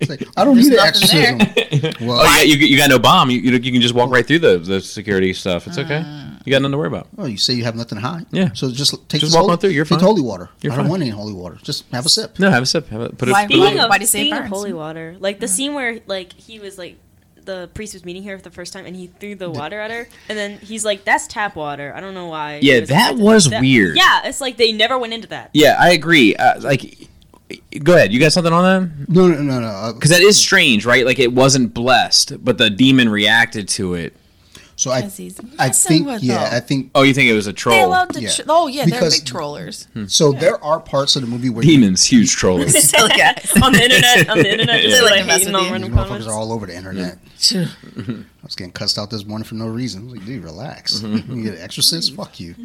Like, I don't There's need an nothing exorcism. Well, Oh, you got, you, you got no bomb. You, you, you can just walk right through the, the security stuff. It's okay. Ah. You got nothing to worry about. Oh, you say you have nothing to hide. Yeah. So just take Just walk holy, on through, you're take fine. holy water. You're I don't fine. want any holy water. Just have a sip. No, have a sip. Have a, put it. Why- it- why- Speaking of, why do you say speaking holy water, like the scene where like he was like the priest was meeting her for the first time and he threw the water at her and then he's like, "That's tap water." I don't know why. Yeah, It that was that- weird. Yeah, it's like they never went into that. Yeah, I agree. Uh, like, go ahead. You got something on that? No, no, no, no. Uh, Because that is strange, right? Like, it wasn't blessed, but the demon reacted to it. So I, I think, yeah, them. I think Oh, you think it was a They troll? allowed to. Yeah. Tr- oh yeah, they're big trollers. so. There are parts of the movie where Demons, huge trollers. Silly guys. on the internet, on the internet, just Yeah. like, Like to mess hating with on these random motherfuckers comments. are all over the internet. I was getting cussed out this morning for no reason. I was like, dude, relax. You get an exorcist? Fuck you.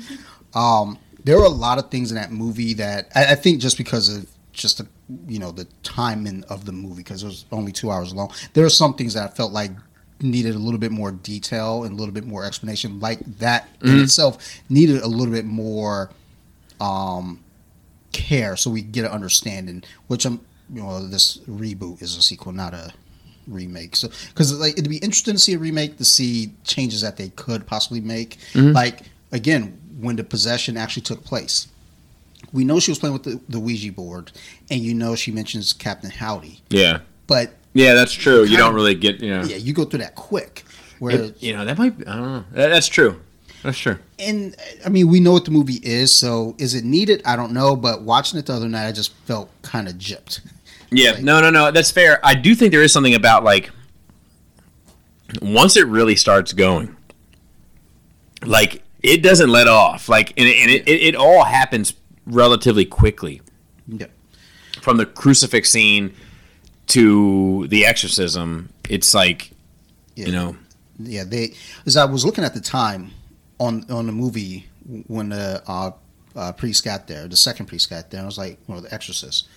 Um, there were a lot of things in that movie that I, I think just because of just the you know the timing of the movie because it was only two hours long. There are some things that I felt like needed a little bit more detail and a little bit more explanation. Like that in itself needed a little bit more um, care so we get an understanding. Which I'm you know this reboot is a sequel, not a remake. So because like it'd be interesting to see a remake to see changes that they could possibly make. Like again, when the possession actually took place. We know she was playing with the, the Ouija board, and you know she mentions Captain Howdy, yeah. but Yeah, that's true. You don't really get, you know. yeah, you go through that quick. Where It- you know, that might be, I don't know. That, that's true. That's true. and I mean, we know what the movie is, so is it needed? I don't know, but watching it the other night, I just felt kind of gypped. Yeah, Like- no, no, no. That's fair. I do think there is something about like once it really starts going, like it doesn't let off. Like, and, it, and it, it, it all happens relatively quickly Yeah. from the crucifix scene to the exorcism. It's like Yeah. you know, Yeah, they. As I was looking at the time on on the movie when the uh, uh, priest got there, the second priest got there, I was like, well, the Exorcist,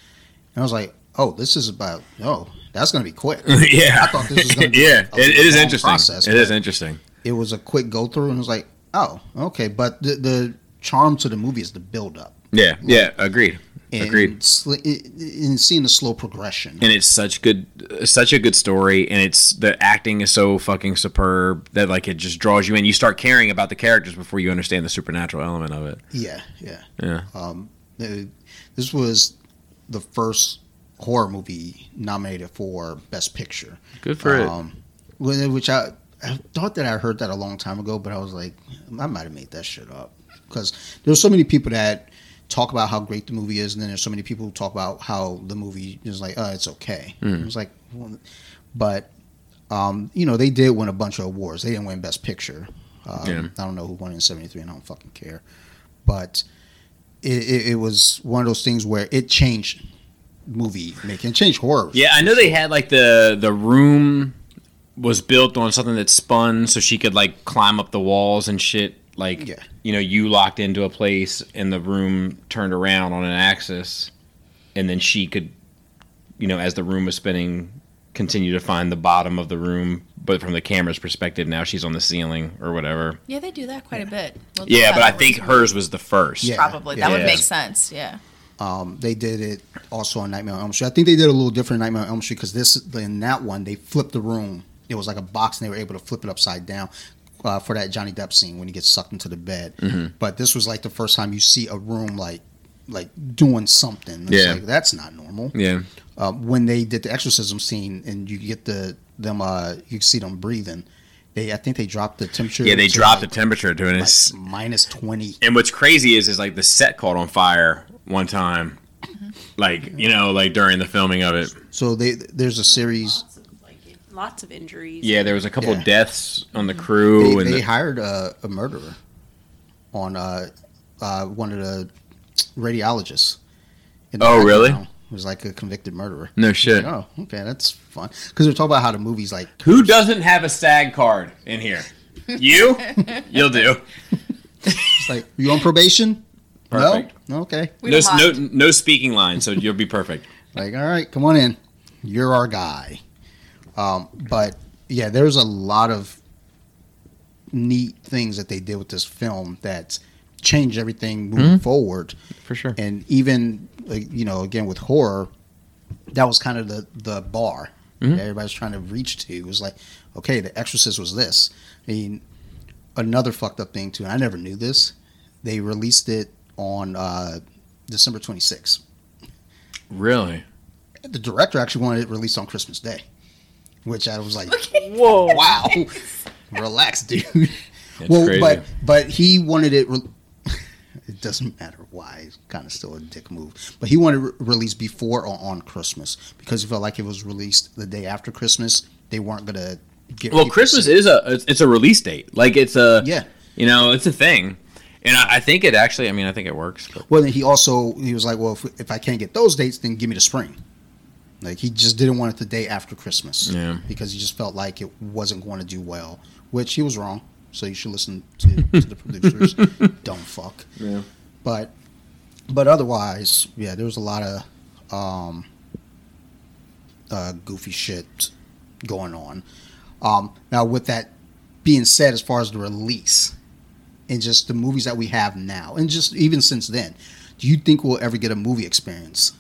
and I was like, oh, this is about. Oh, that's going to be quick. yeah. I thought this was gonna be yeah, a it, it is interesting. process, it is interesting. It was a quick go through, and it was like, oh, okay. But the the charm to the movie is the build up. Yeah, yeah, agreed, And agreed. sl- it- and seeing the slow progression. and it's such good such a good story and it's the acting is so fucking superb that like it just draws you in you start caring about the characters before you understand the supernatural element of it Yeah, yeah. yeah Um, this was the first horror movie nominated for Best Picture. good for it Um, wh- which I I thought that I heard that a long time ago, but I was like, I might have made that shit up because there's so many people that talk about how great the movie is, and then there's so many people who talk about how the movie is like, oh, it's okay. It was like, well, but um, you know, they did win a bunch of awards. They didn't win Best Picture. Um, Yeah. I don't know who won in '73, and I don't fucking care. But it, it, it was one of those things where it changed movie making, it changed horror. Yeah, I know they had like the the room was built on something that spun so she could like climb up the walls and shit. Like, Yeah. You know, you locked into a place and the room turned around on an axis, and then she could, you know, as the room was spinning, continue to find the bottom of the room, but from the camera's perspective, now she's on the ceiling or whatever. Yeah, they do that quite a bit. We'll Yeah, but I that. think hers was the first. Yeah. probably that would make sense. Yeah. Um, they did it also on Nightmare on Elm Street. I think they did a little different in Nightmare on Elm Street because this in that one they flipped the room. It was like a box, and they were able to flip it upside down uh, for that Johnny Depp scene when he gets sucked into the bed. Mm-hmm. But this was like the first time you see a room like like doing something. It's Yeah. like, that's not normal. Yeah. Uh, when they did the exorcism scene, and you get the them, uh, you see them breathing. They, I think they dropped the temperature. Yeah, they dropped like, the temperature to it. like minus twenty. And what's crazy is, is like the set caught on fire one time, like you know, like during the filming of it. So they there's a series. Lots of, like, lots of injuries. Yeah, there was a couple Yeah. of deaths on the crew, They, and they the- hired a, a murderer on uh, uh, one of the radiologists. in the Oh, really? It was like a convicted murderer. no shit. Oh, okay, that's fun. Because we're talking about how the movie's like. Who doesn't have a SAG card in here? You? You'll do. It's like, you on probation? Perfect. No? Okay. We No, no, no speaking line, so you'll be perfect. Like, all right, come on in. You're our guy. Um, but yeah, there's a lot of neat things that they did with this film that changed everything moving forward. For sure. And even like, you know, again with horror, that was kind of the the bar that everybody's trying to reach to. It was like, okay, The Exorcist was this. I mean, another fucked up thing too. And I never knew this. They released it on uh, December 26th. Really? The director actually wanted it released on Christmas Day, which I was like, Whoa. wow, relax, dude. That's well, crazy. but but he wanted it. Re- it doesn't matter why. It's kind of still a dick move. But he wanted it re- released before or on Christmas because he felt like it was released the day after Christmas, they weren't gonna get. Well, Christmas is a it's, it's a release date. Like it's a Yeah. You know, it's a thing, and I, I think it actually. I mean, I think it works. But Well, then he also he was like, well, if, if I can't get those dates, then give me the spring. Like he just didn't want it the day after Christmas, Yeah. because he just felt like it wasn't going to do well, which he was wrong. So you should listen to, to the producers. Don't fuck. Yeah. But but otherwise, yeah, there was a lot of um, uh, goofy shit going on. Um, now, with that being said, as far as the release and just the movies that we have now, and just even since then, do you think we'll ever get a movie experience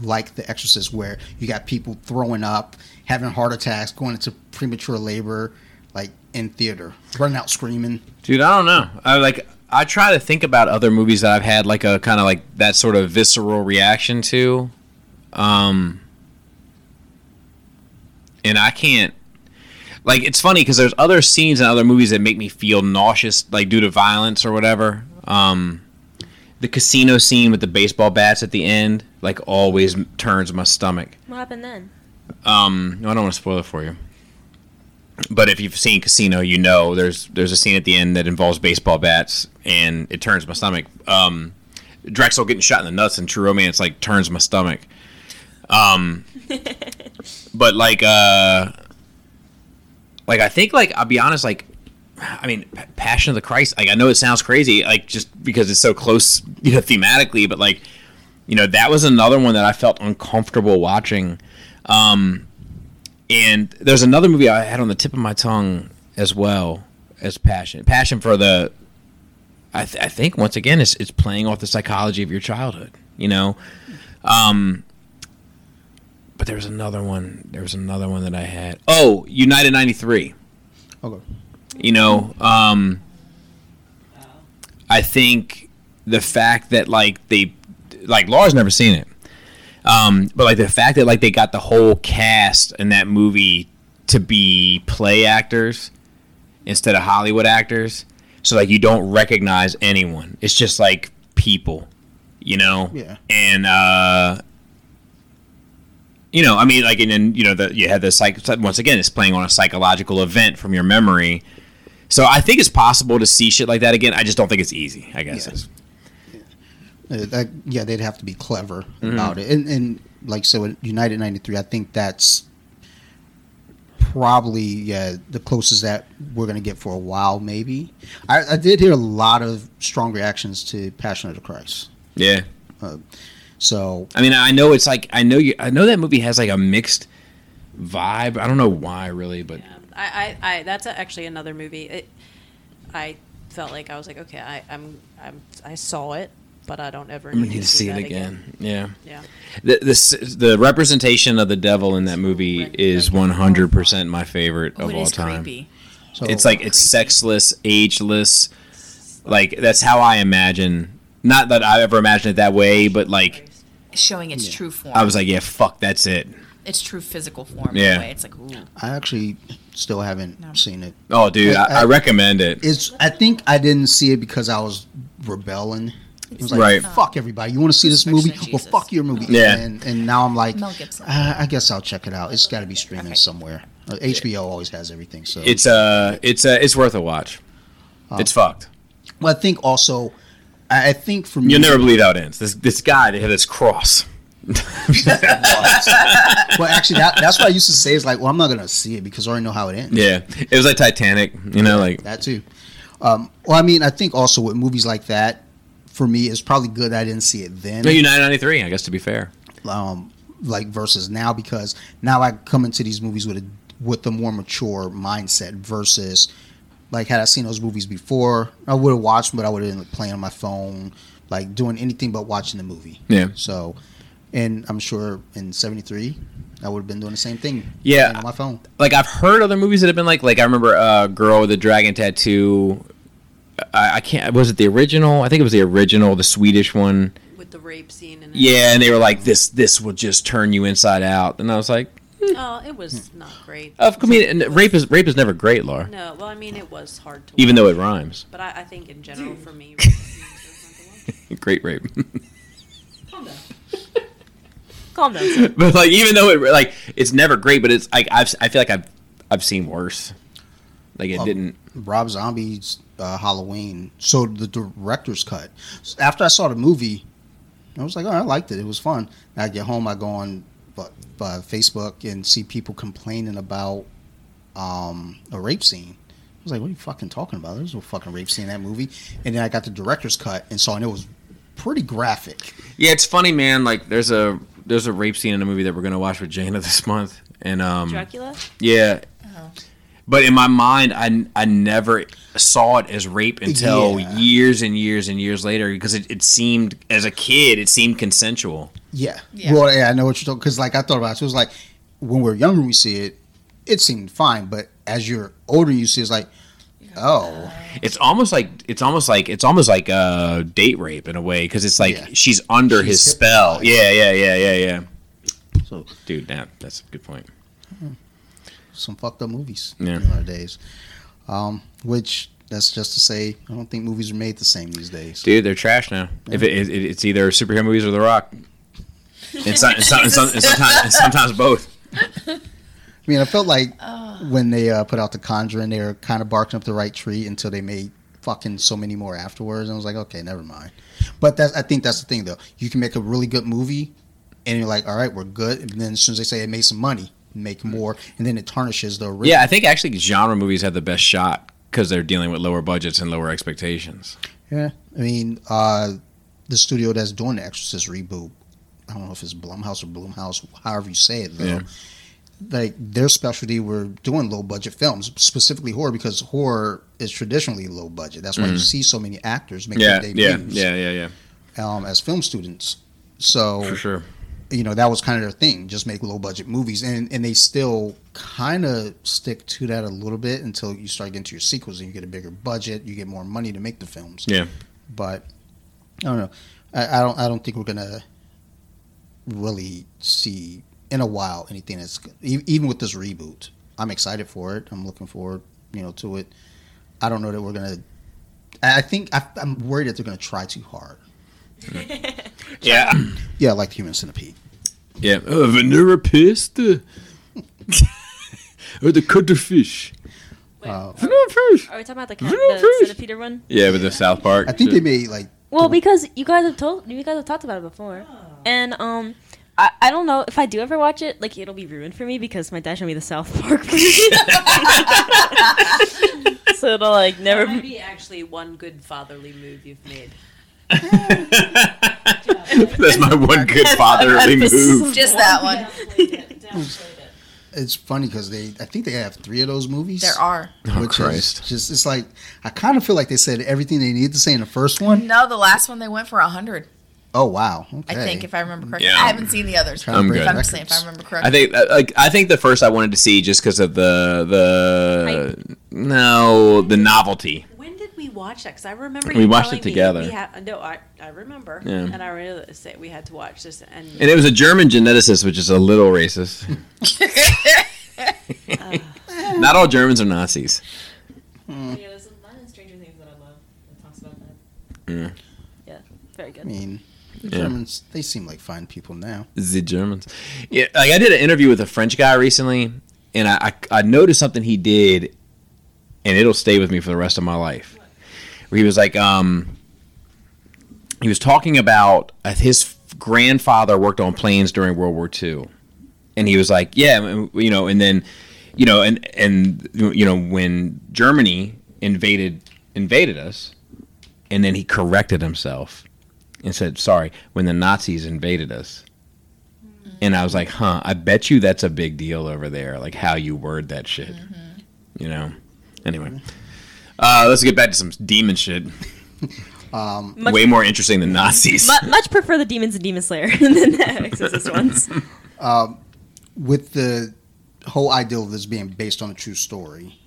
like The Exorcist, where you got people throwing up, having heart attacks, going into premature labor, like in theater, running out screaming? Dude, I don't know. I like I try to think about other movies that I've had like a kind of like that sort of visceral reaction to. Um and I can't like it's funny because there's other scenes in other movies that make me feel nauseous like due to violence or whatever. Um the casino scene with the baseball bats at the end like always turns my stomach. What happened then? Um, I don't want to spoil it for you. But if you've seen Casino, you know there's there's a scene at the end that involves baseball bats, and it turns my stomach. Um, Drexl getting shot in the nuts in True Romance like turns my stomach. Um, but like uh, like I think like I'll be honest, like I mean, Passion of the Christ. Like I know it sounds crazy, like just because it's so close, you know, thematically, but like you know that was another one that I felt uncomfortable watching. Um, and there's another movie I had on the tip of my tongue as well as Passion. Passion for the, I, th- I think once again it's it's playing off the psychology of your childhood. You know, um, but there was another one. There was another one that I had. Oh, United '93 Okay. You know um i think the fact that like they like laura's never seen it um but like the fact that like they got the whole cast in that movie to be play actors instead of Hollywood actors. So like you don't recognize anyone. It's just like people, you know. Yeah. And uh, you know, I mean, like, and then you know, the you had the psych. Once again, it's playing on a psychological event from your memory. So I think it's possible to see shit like that again. I just don't think it's easy. I guess. Yeah. is. Uh, that, yeah, they'd have to be clever Mm-hmm. about it. And, and like so, with United '93, I think that's probably yeah the closest that we're gonna get for a while. Maybe I, I did hear a lot of strong reactions to Passion of the Christ. Yeah. So I mean, I know it's like I know you. I know that movie has like a mixed vibe. I don't know why really, but Yeah. I, I, I that's actually another movie. It, I felt like I was like, okay, I, I'm, I'm, I saw it, but I don't ever I'm gonna need to see it that again. Yeah. Yeah. The, the the representation of the devil in that movie is 100 percent my favorite Oh, of it all is time. creepy. so It's like it's sexless, ageless. Like that's how I imagine. Not that I ever imagined it that way, but like Showing its true form. I was like, yeah, fuck, that's it. Its true physical form. Yeah. In a way. It's like, ooh. I actually still haven't No. seen it. Oh, dude, I, I I- recommend it. It's I think I didn't see it because I was rebelling. It was like, Right. fuck everybody. You want to see this movie? Well, fuck your movie. Yeah. And, and now I'm like, Mel Gibson. uh, I guess I'll check it out. It's got to be streaming Okay. somewhere. Uh, HBO always has everything. So It's uh, it's uh, it's worth a watch. It's fucked. Well, I think also, I, I think for me, You'll never believe how it ends. This this guy, they had this cross. well, actually, that, that's what I used to say. Is like, well, I'm not gonna see it because I already know how it ends. Yeah, it was like Titanic. You know, like that too. Um, well, I mean, I think also with movies like that, for me, it's probably good I didn't see it then. no, United ninety three. I guess to be fair. um, like versus now because now I come into these movies with a with a more mature mindset versus like had I seen those movies before, I would have watched, but I would have been like, playing on my phone, like doing anything but watching the movie. Yeah. So, and I'm sure in '73, I would have been doing the same thing. Yeah. on my phone. Like I've heard other movies that have been like like I remember uh, Girl with a Dragon Tattoo. I, I can't. Was it the original? I think it was the original, the Swedish one. with the rape scene and Yeah, and they were like, "This this will just turn you inside out," and I was like, Oh, it was not great. "Of I mean, rape is rape is never great, Laura. No, well, I mean, it was hard to. Even watch. though it rhymes. But I, I think in general, for me, Great rape." Calm down. sir. but like, even though it like it's never great, but it's like I've I feel like I've I've seen worse. Like it Um, didn't. Rob Zombie's uh, Halloween. So the director's cut. After I saw the movie, I was like, oh, I liked it. It was fun. I get home, I go on uh, uh, Facebook and see people complaining about um, a rape scene. I was like, what are you fucking talking about? There's no fucking rape scene in that movie. And then I got the director's cut and saw, and it was pretty graphic. Yeah, it's funny, man. Like there's a there's a rape scene in a movie that we're gonna watch with Jaina this month, and um, Dracula? yeah. But in my mind, I, I never saw it as rape until Yeah. years and years and years later because it, it seemed, as a kid, it seemed consensual. Yeah. Yeah. Well, yeah, I know what you're talking because, like, I thought about it. It was like when we are younger, we see it, it seemed fine. But as you're older, you see it's like, oh, It's almost like it's almost like it's almost like a date rape in a way because it's like Yeah. she's under She's his spell. hypnotized. Yeah, yeah, yeah, yeah, yeah. so Dude, that that's a good point. some fucked up movies Yeah. nowadays. Um, which that's just to say, I don't think movies are made the same these days. Dude, they're trash now. If it, it, it's either superhero movies or The Rock, and, so, and, so, and, so, and sometimes and sometimes both. I mean, I felt like when they uh, put out The Conjuring, they were kind of barking up the right tree until they made fucking so many more afterwards. And I was like, okay, never mind. But that's I think that's the thing though. You can make a really good movie, and you're like, all right, we're good. And then as soon as they say it made some money, make more, and then it tarnishes the original. Yeah, I think actually genre movies have the best shot because they're dealing with lower budgets and lower expectations. Yeah, I mean, uh, the studio that's doing the Exorcist reboot, I don't know if it's Blumhouse or Bloomhouse, however you say it, though. Yeah. Like their specialty were doing low budget films, specifically horror, because horror is traditionally low budget. That's why you see so many actors make Yeah, their yeah, yeah, yeah, yeah, um, as film students. So for sure. you know that was kind of their thing, just make low budget movies, and and they still kind of stick to that a little bit until you start getting to your sequels and you get a bigger budget, you get more money to make the films Yeah, but I don't know. I, I don't. I don't think we're gonna really see in a while anything that's e- even with this reboot. I'm excited for it. I'm looking forward. you know, to it. I don't know that we're gonna. I I think I, I'm worried that they're gonna try too hard. Yeah. Yeah, like the Human Centipede. Yeah. Oh, vanilla paste. or the cuttlefish. Uh, Vanilla fish. Are we talking about the, cat, Vanilla the fish. centipede one? Yeah, with the South Park. I think they made like Well, because you guys have told you guys have talked about it before, and um, I, I don't know if I do ever watch it, like it'll be ruined for me because my dad showed me the South Park version. so it'll like That never. might be actually one good fatherly move you've made. That's my one good fatherly move. Just that one. it's funny because they I think they have three of those movies. There are. Oh, Christ. is just it's like I kind of feel like they said everything they needed to say in the first one. No, the last one they went for a hundred. Oh wow, okay. I think if I remember correctly. Yeah. I haven't seen the others. Trying to I'm break good. I'm saying if I remember correctly. I think uh, like I think the first I wanted to see just because of the the no the novelty. When did we watch that? Because I remember We you watched it together. We ha- no, I, I remember, Yeah. and I realized that we had to watch this. And, And it was a German geneticist, which is a little racist. Not all Germans are Nazis. Yeah, there's a line in Stranger Things that I love that talks about that. Yeah. Yeah, very I good. mean, the Yeah. Germans they seem like fine people now. The Germans. Yeah, like I did an interview with a French guy recently, and I, I I noticed something he did, and it'll stay with me for the rest of my life. Where he was like, um, he was talking about uh, his grandfather worked on planes during World War II, and he was like, yeah, you know, and then, you know, and and you know when Germany invaded invaded us, and then he corrected himself and said, sorry, when the Nazis invaded us. And I was like, huh, I bet you that's a big deal over there, like how you word that shit. You know? Anyway. Uh, let's get back to some demon shit. Um, Much- Way more interesting than Nazis. Mu- much prefer the Demons and Demon Slayer than the Exorcist ones. with the whole idea of this being based on a true story,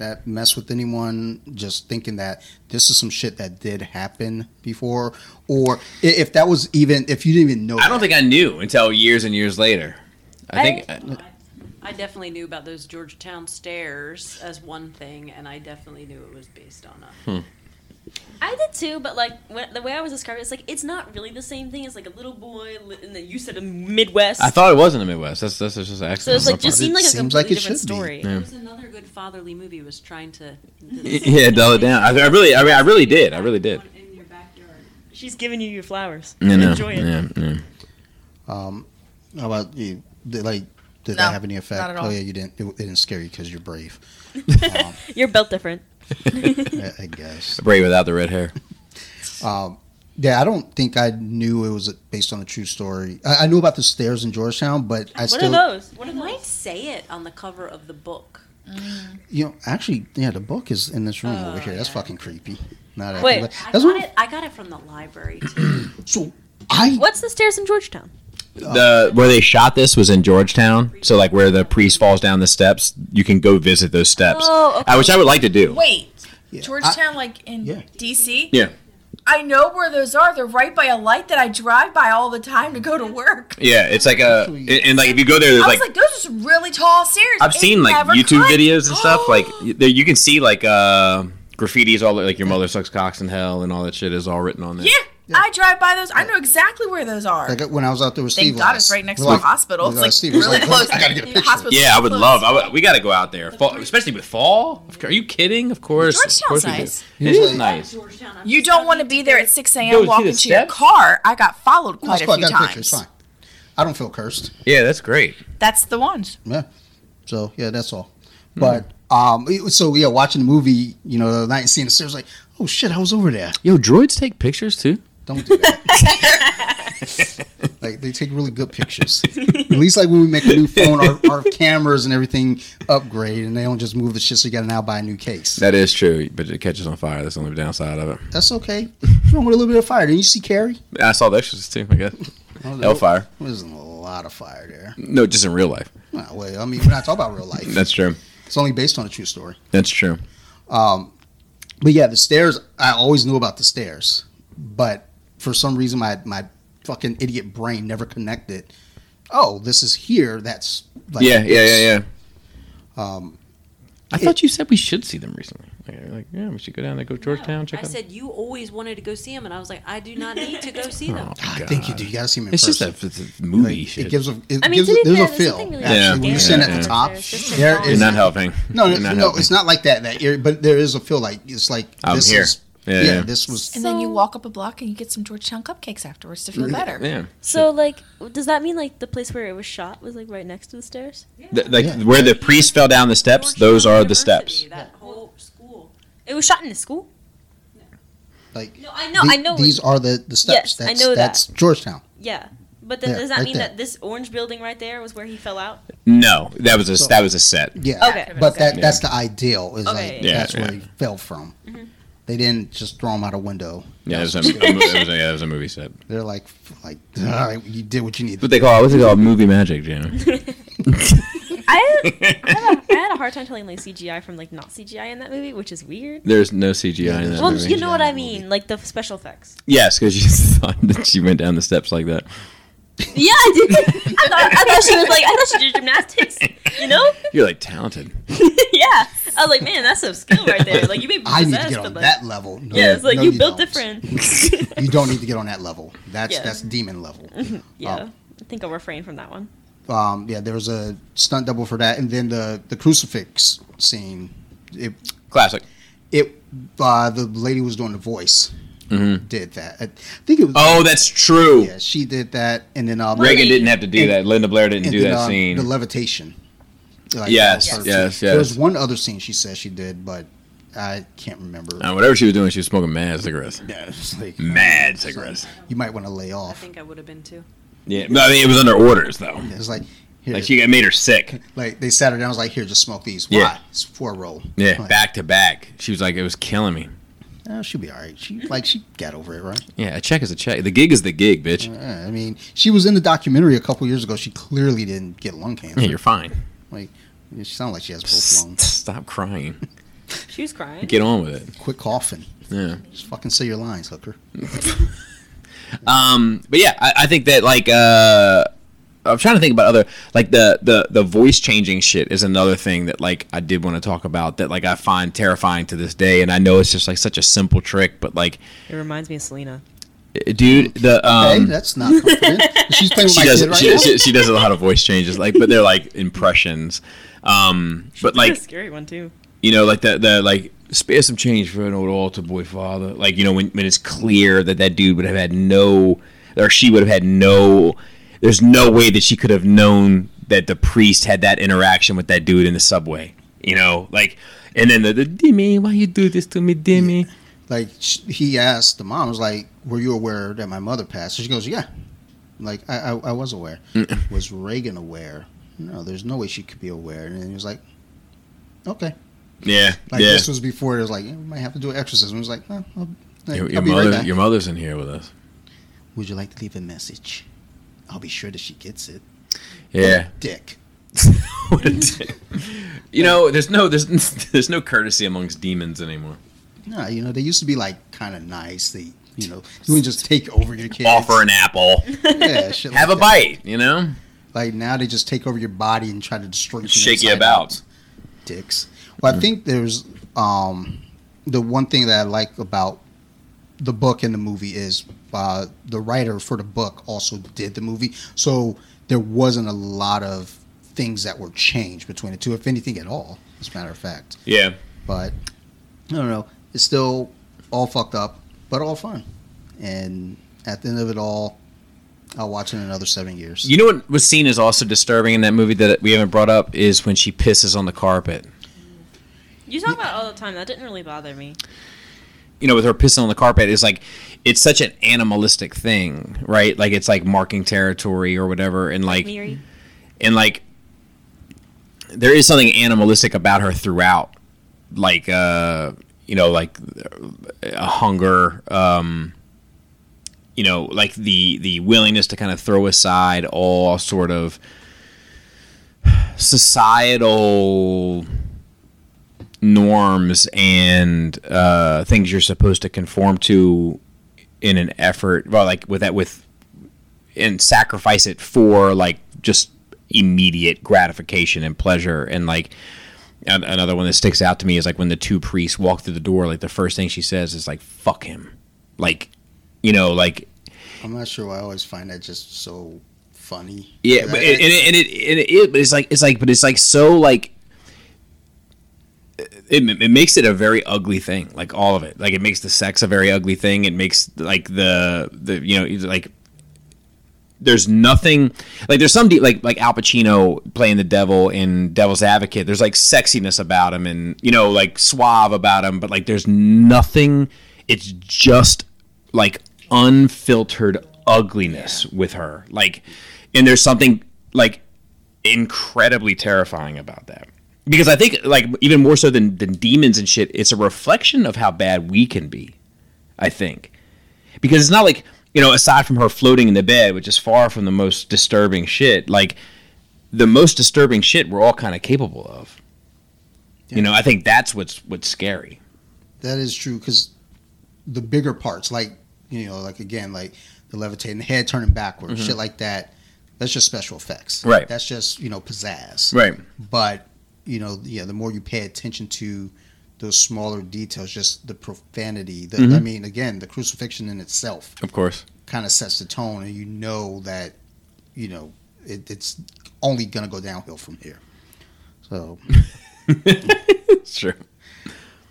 that mess with anyone just thinking that this is some shit that did happen before, or if that was even if you didn't even know. I don't think I knew until years and years later. I think. I definitely knew about those Georgetown stairs as one thing, and I definitely knew it was based on a. Hmm. I did too, but like when, the way I was describing it, it's like it's not really the same thing. It's like a little boy, li- and then you said a Midwest. I thought it was in the Midwest. That's that's just an so it's like just It seemed like a seems like completely it different should be. story. Yeah. It was another good fatherly movie. Was trying to. Yeah, dull it down. I, I really, I mean, I really did. I really did. In your backyard. She's giving you your flowers. You know, Enjoy it. yeah, yeah. Um, how about you? Did, like, did No, that have any effect? not at all. Oh yeah, you didn't. It, it didn't scare you because you're brave. um, You're built different. I, I guess. Brave without the red hair. Um, yeah, I don't think I knew it was based on a true story. I, I knew about the stairs in Georgetown, but I What still, are those? What It are might say it on the cover of the book. you know, actually, yeah, the book is in this room Oh, over here. That's yeah. fucking creepy. Not Wait. but I got it. I got it from the library too. So I What's the stairs in Georgetown? The where they shot this was in Georgetown. So like where the priest falls down the steps, you can go visit those steps. Oh, okay. I which I would like to do. Wait, Yeah, Georgetown, like in yeah. DC? Yeah. I know where those are. They're right by a light that I drive by all the time to go to work. Yeah, it's like a and, and, like if you go there, there's I was like, like, those are some really tall stairs. I've It seen like YouTube cut. videos and stuff. Like there, you can see like uh graffitis all like your mother sucks cocks in hell and all that shit is all written on there. yeah, I drive by those. I know exactly where those are. like when I was out there with Steve. Thank God last- it's right next we're to a like- hospital. It's like, like Steve really like, close. I gotta get a picture. hospital's Yeah, I would close. love. I would, we got to go out there, fall, especially with fall. Are you kidding? Of course, of Georgetown's course we do. nice. It is nice. You don't want to be there at 6 a.m. see walking to your car. I got followed quite it's a cool. I few got a picture. It's times. fine. I don't feel cursed. Yeah, that's great. That's the ones. Yeah. So yeah, that's all. But um, so yeah, watching the movie, you know, the night and seeing the stairs, like, oh shit, I was over there. Yo, droids take pictures too. Don't do that. like they take really good pictures. At least like when we make a new phone, our, our cameras and everything upgrade, and they don't just move the shit. So you got to now buy a new case. That is true, but it catches on fire. That's the only downside of it. That's okay. What's wrong with a little bit of fire? Didn't you see Carrie? I saw the Exorcist too. I guess Hellfire. There's a lot of fire there. No, just in real life. Ah, well, wait, I mean, we're not talking about real life. That's true. It's only based on a true story. That's true. Um, but yeah, the stairs. I always knew about the stairs, but for some reason, my my fucking idiot brain never connected. Oh, this is here. That's like yeah, yeah, this. yeah, yeah. Um, I thought you said we should see them recently. Like, like, yeah, we should go down there, go to Georgetown, check I out. said you always wanted to go see them, and I was like, I do not need to go see oh them. Oh, I think you do. You gotta see them. in It's just person. a, it's a movie Like, shit. it gives a it I mean, gives a, there's fair, a feel. nothing really Actually, Yeah. when you Yeah. stand at Yeah. the top, It's just there technology. is You're not helping. no, You're no, not no. helping. It's not like that. That area, but there is a feel like it's like I'm this here. is Yeah, yeah, yeah. This was And then you walk up a block and you get some Georgetown cupcakes afterwards to feel better. Yeah. So like, does that mean like the place where it was shot was like right next to the stairs? The- like Yeah. where the priest fell down the steps, those Georgetown are the steps. That whole school. It was shot in the school. like No, I know, the- I know. these are the the steps. Yes, I that's, know that. Georgetown. yeah, but then Yeah, does that right mean there. that this orange building right there was where he fell out? No, that was a So- that was a set. Yeah. Okay. But that Okay. that's the ideal. Is Okay. like Yeah, that's where he fell from. Mm-hmm. They didn't just throw him out a window. Yeah, it was a, it was a, it was a, yeah, it was a movie set. They're like like all right, you did what you needed. What they call what's it called? Movie magic, Jaina. I, I, had a, I had a hard time telling like CGI from like not CGI in that movie, which is weird. There's no CGI in that Well, movie. you know what I mean, movie. like the special effects. Yes, because you thought that she went down the steps like that. Yeah, I did. I thought, I thought she was like, I thought she did gymnastics. You know? You're like talented. yeah. I was like, man, that's some skill right there. Like you may be I need to get on like, that level. No, Yeah, it's like no, you, built don't. different. You don't need to get on that level. That's Yeah. that's demon level. yeah, I think I'll refrain from that one. Um, yeah, there was a stunt double for that, and then the the crucifix scene. It Classic. it uh, the lady was doing the voice. Mhm. Did that? I think it was. Oh, that's true. yeah, she did that, and then um, Regan didn't have to do And- that. Linda Blair didn't and do then, that um, scene. The levitation. Like, Yes, that was yes, scene. There was one other scene she said she did, but I can't remember. Uh, whatever she was doing, she was smoking mad cigarettes. Yeah, it's like Mad cigarettes. you might want to lay off. I think I would have been too. Yeah, but I mean, it was under orders though. It's like here, Like she got made her sick. like they sat her down. I was like, here, just smoke these. Why? Yeah. It's four roll. Yeah, Like, back to back. She was like, it was killing me. Oh, she'll be all right. She like she got over it, right? Yeah, a check is a check. The gig is the gig, bitch. Yeah, I mean, she was in the documentary a couple years ago. She clearly didn't get lung cancer. Yeah, you're fine. Like, she sounds like she has both S- lungs. Stop crying. She was crying. Get on with it. Quit coughing. Yeah. Just fucking say your lines, hooker. Um, but yeah, I, I think that like uh, I'm trying to think about other like the the the voice changing shit is another thing that like I did want to talk about that like I find terrifying to this day, and I know it's just like such a simple trick, but like, It reminds me of Selena. eh, dude, the Hey, um. that's not confident. She's playing with she my does kid right she, now. she, she does a lot of voice changes like but they're like impressions um but a like scary one too. you know like the the like spare some change for an old altar boy father like you know when, when it's clear that that dude would have had no or she would have had no there's no way that she could have known that the priest had that interaction with that dude in the subway you know like and then the, the Dimmy, why you do this to me Dimmy? like he asked the mom, was like, "Were you aware that my mother passed?" So she goes, "Yeah." Like I, I, I was aware. Mm. was Regan aware? No, there's no way she could be aware. And he was like, "Okay." yeah Like yeah this was before it was like, yeah, we might have to do an exorcism. It was like, oh, I'll, your, I'll your mother right your mother's in here with us Would you like to leave a message? I'll be sure that she gets it. yeah Dick. What a dick. you know, there's no there's there's no courtesy amongst demons anymore. No, you know they used to be like kind of nice. They, you know, you would just take over your kids. Offer an apple, yeah, shit have a that. bite. You know, Like now they just take over your body and try to destroy you. shake you about. out. Dicks. Well, I think there's um, the one thing that I like about the book and the movie is uh, the writer for the book also did the movie, so there wasn't a lot of things that were changed between the two, if anything at all. As a matter of fact, Yeah, but I don't know. It's still all fucked up, but all fun. And at the end of it all, I'll watch it in another seven years. you know what was seen as also disturbing in that movie that we haven't brought up is when she pisses on the carpet. You talk about it all the time. That didn't really bother me. You know, with her pissing on the carpet, it's like it's such an animalistic thing, right? Like it's like marking territory or whatever, and like and like there is something animalistic about her throughout. Like uh you know like a hunger um you know like the the willingness to kind of throw aside all sort of societal norms and uh things you're supposed to conform to in an effort well like with that with and sacrifice it for like just immediate gratification and pleasure and like an- another one that sticks out to me is like when the two priests walk through the door. Like the first thing she says is like "fuck him," like you know, like I'm not sure why I always find that just so funny. Yeah, but it, and, it, and, it, and it, it, but it's like it's like, but it's like so like. It, it makes it a very ugly thing, like all of it. Like it makes the sex a very ugly thing. It makes like the the you know like there's nothing like there's some deep like like Al Pacino playing the devil in Devil's Advocate. There's like sexiness about him and you know like suave about him, but like there's nothing. It's just like unfiltered ugliness with her. Like, and there's something like incredibly terrifying about that. Because I think like even more so than than demons and shit, it's a reflection of how bad we can be. I think because it's not like you know aside from her floating in the bed which is far from the most disturbing shit like the most disturbing shit we're all kind of capable of you know i think that's what's what's scary That is true because the bigger parts, like you know, like again, like the levitating, the head turning backwards, mm-hmm. shit like that. That's just special effects, Right. That's just you know pizzazz, right But you know, yeah, the more you pay attention to those smaller details, just the profanity. The, I mean, again, the crucifixion in itself of course kind of sets the tone, and you know that you know it, it's only gonna go downhill from here. So, sure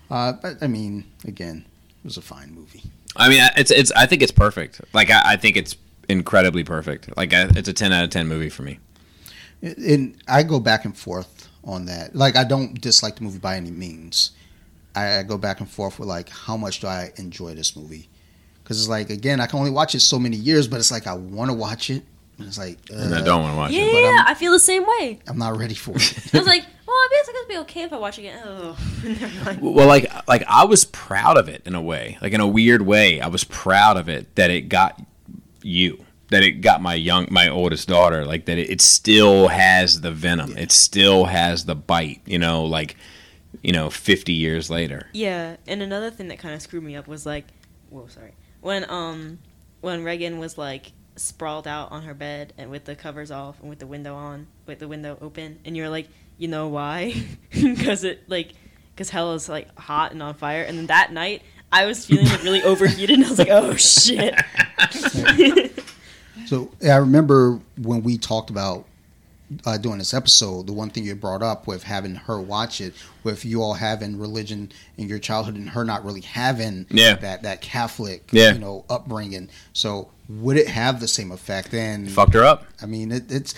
uh, but I mean, again, it was a fine movie. i mean it's it's i think it's perfect like i, I think it's incredibly perfect like I, it's a 10 out of 10 movie for me and I go back and forth on that. Like I don't dislike the movie by any means. I, I go back and forth with like how much do I enjoy this movie? Because it's like again, I can only watch it so many years, but it's like I want to watch it, and it's like and i uh, don't want to watch Yeah, it I'm- I feel the same way. I'm not ready for it. I was like, well, I guess it's gonna be okay if I watch it again. Oh, never mind. well like like i was proud of it in a way like in a weird way i was proud of it that it got you that it got my young my oldest daughter like that it, it still has the venom. It still has the bite you know like you know 50 years later. Yeah, and another thing that kind of screwed me up was like, whoa, sorry, when um, when Regan was like sprawled out on her bed and with the covers off and with the window on, with the window open, and you're like, you know why? Because it like, because hell is like hot and on fire, and then that night I was feeling like really overheated, and I was like, oh shit. so I remember when we talked about uh, doing this episode, the one thing you brought up with having her watch it, with you all having religion in your childhood and her not really having Yeah. that that Catholic Yeah. you know upbringing. So would it have the same effect? And fucked her up I mean, it, it's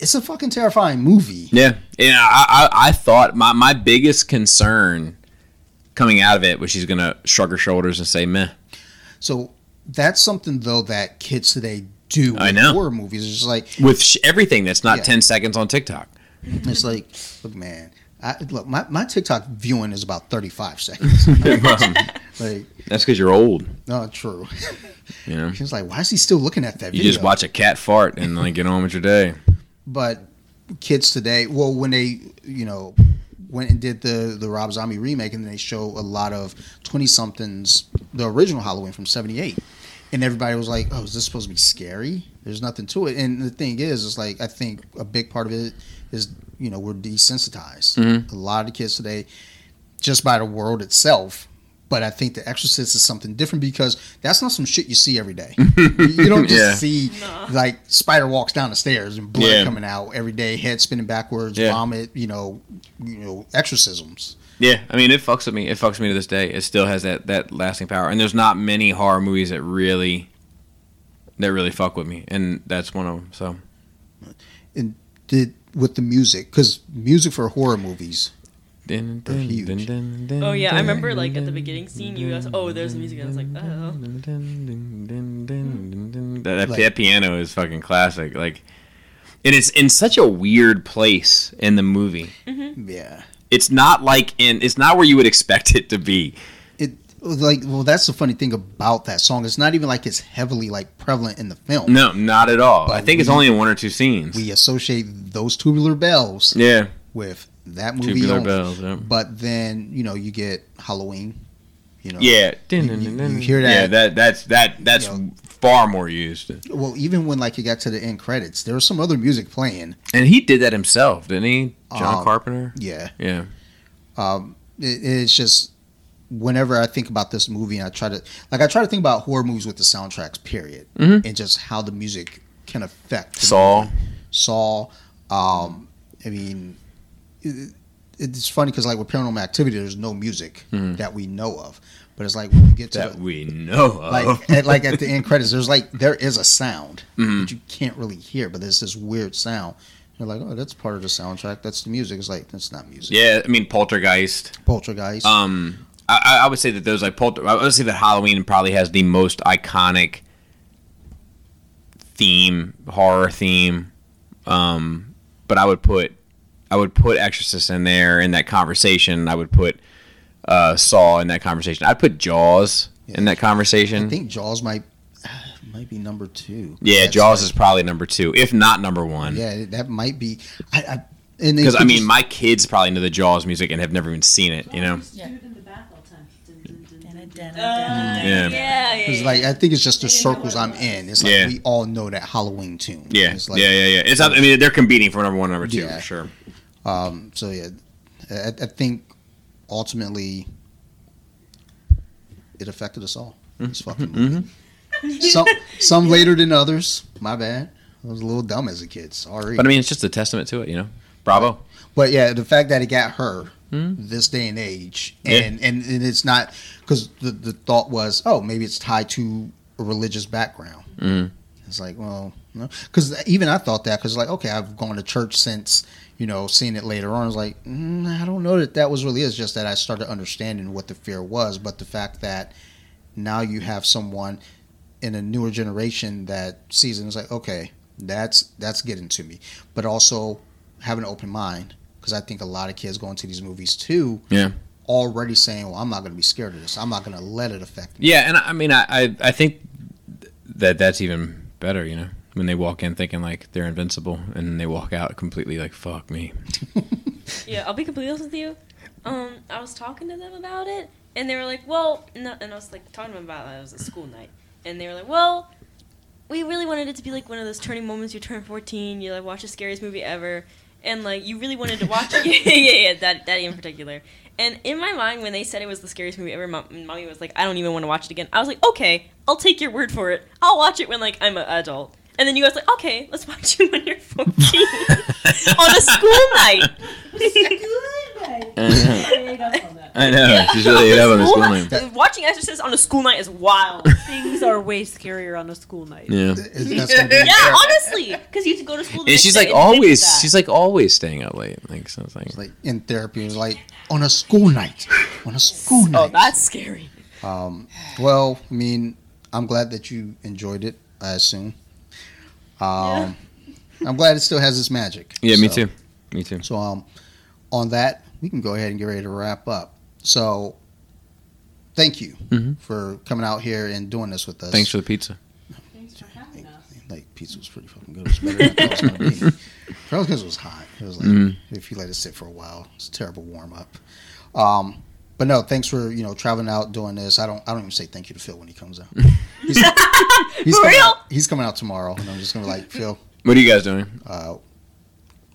it's a fucking terrifying movie. Yeah, yeah. I, I, I thought my, my biggest concern coming out of it was she's gonna shrug her shoulders and say meh. So that's something though that kids today do. I know. horror movies. It's just like with sh- everything that's not Yeah. 10 seconds on TikTok. it's like, look, man. I, look, my, my TikTok viewing is about thirty five seconds. like, that's because you're old. no, true. You know, She's like, why is he still looking at that you video? just watch a cat fart and like get on with your day. But kids today, well, when they, you know, went and did the the Rob Zombie remake, and then they show a lot of twenty somethings, the original Halloween from '78, and everybody was like, "Oh, is this supposed to be scary?" There's nothing to it. And the thing is, it's like I think a big part of it is, you know, we're desensitized. Mm-hmm. A lot of kids today, just by the world itself. But I think The Exorcist is something different because that's not some shit you see every day. you don't just Yeah. see like spider walks down the stairs and blood Yeah. coming out every day, head spinning backwards, Yeah. vomit, you know, you know, exorcisms. Yeah, I mean, it fucks with me. It fucks me to this day. It still has that that lasting power. And there's not many horror movies that really that really fuck with me, and that's one of them. So And did with the music because music for horror movies. Dun, They're huge. dun, dun, dun, Oh yeah, I remember like at the beginning scene, you guys, oh, there's the music, and I was like, oh. dun, dun, dun, dun, dun, dun, dun. That, that, Like- that piano is fucking classic. Like, and it's in such a weird place in the movie. Mm-hmm. Yeah, It's not like in. It's not where you would expect it to be. it like well, that's the funny thing about that song. It's not even like it's heavily like prevalent in the film. No, not at all. But I think it's only in one or two scenes. We associate those tubular bells yeah, with that movie. tubular only. bells. Yeah. But then you know you get Halloween, You know. Yeah, you hear that? Yeah, that? that that's that that's You know. Far more used. Well, even when like you got to the end credits, there was some other music playing. And he did that himself, didn't he? John Um, Carpenter. Yeah. Yeah. Um, it, it's just whenever I think about this movie, and I try to like I try to think about horror movies with the soundtracks, period, Mhm. and just how the music can affect the Saw. movie. Saw. Um, I mean, it, it's funny because like with Paranormal Activity, there's no music that we know of, but it's like when you get to That the, we know of. like at, like at the end credits, there's like there is a sound Mhm. that you can't really hear, but there's this weird sound. You're like, oh, that's part of the soundtrack. That's the music. It's like that's not music. yeah, I mean Poltergeist. Poltergeist. Um, I, I- I would say that those like Polter. I would say that Halloween probably has the most iconic theme, horror theme. Um, but I would put, I would put Exorcist in there in that conversation. I would put uh, Saw in that conversation. I'd put Jaws in that conversation. I think Jaws might might be number two. yeah, That's Jaws like- is probably number two, if not number one. Yeah, that might be. I, I Because I mean, just- my kids probably know the Jaws music and have never even seen it. You know. Yeah. Yeah. Yeah, yeah, yeah. like I think it's just the circles I'm in. It's like Yeah. we all know that Halloween tune. Yeah, It's like, yeah, yeah, yeah. It's not, I mean, they're competing for number one, number two Yeah. for sure. Um. So yeah, I, I think ultimately it affected us all. This fucking Mm-hmm. movie. Some some later than others. My bad. I was a little dumb as a kid. Sorry. But I mean, it's just a testament to it, you know. Bravo. But yeah, the fact that it got her Hmm. this day and age, Yeah. and and, and it's not because the the thought was, oh, maybe it's tied to a religious background. Mhm. It's like, well, no, because even I thought that because like, okay, I've gone to church since you know seeing it later on. I was like, mm, I don't know that that was really. It's just that I started understanding what the fear was, but the fact that now you have someone in a newer generation that sees it and is like, okay, that's that's getting to me, but also have an open mind because I think a lot of kids going to these movies too, Yeah. already saying, well, I'm not going to be scared of this. I'm not going to let it affect me. Yeah, and I I mean, I, I, I think that that's even better, you know, when they walk in thinking like they're invincible and they walk out completely like, fuck me. Yeah, I'll be completely honest with you. Um, I was talking to them about it, and they were like, "Well," no, and I was like talking to them about it. It was a school night, and they were like, "Well, we really wanted it to be like one of those turning moments. You turn 14, you like watch the scariest movie ever, and like you really wanted to watch it. yeah, yeah, yeah, that that in particular." And in my mind, when they said it was the scariest movie ever, mom, mommy was like, "I don't even want to watch it again." I was like, "Okay, I'll take your word for it. I'll watch it when like I'm an adult." And then you guys like, "Okay, let's watch you when you're 14 on a school night." I know. She's really it up on the school night. night. Watching Exorcist on a school night is wild. Things are way scarier on a school night. Yeah. That's gonna yeah, honestly, because you have to go to school. The And next she's day like and think always, she's like always staying out late. Like something. It's like in therapy, it was like on a school night, on a school night. oh, that's scary. Um, well, I mean, I'm glad that you enjoyed it. I assume. Um, I'm glad it still has its magic. Yeah, me too. Me too. So, um, on that, we can go ahead and get ready to wrap up. So, thank you Mhm. for coming out here and doing this with us. Thanks for the pizza. Thanks for having us. Like pizza was pretty fucking good. It was better than I thought it was gonna be. Probably because it was hot. It was like Mhm. if you let it sit for a while, it's a terrible warm up. Um, but no, thanks for you know traveling out doing this. I don't I don't even say thank you to Phil when he comes out. He's, he's For coming real? Out, he's coming out tomorrow, and I'm just gonna be like Phil. What are you guys doing? Uh,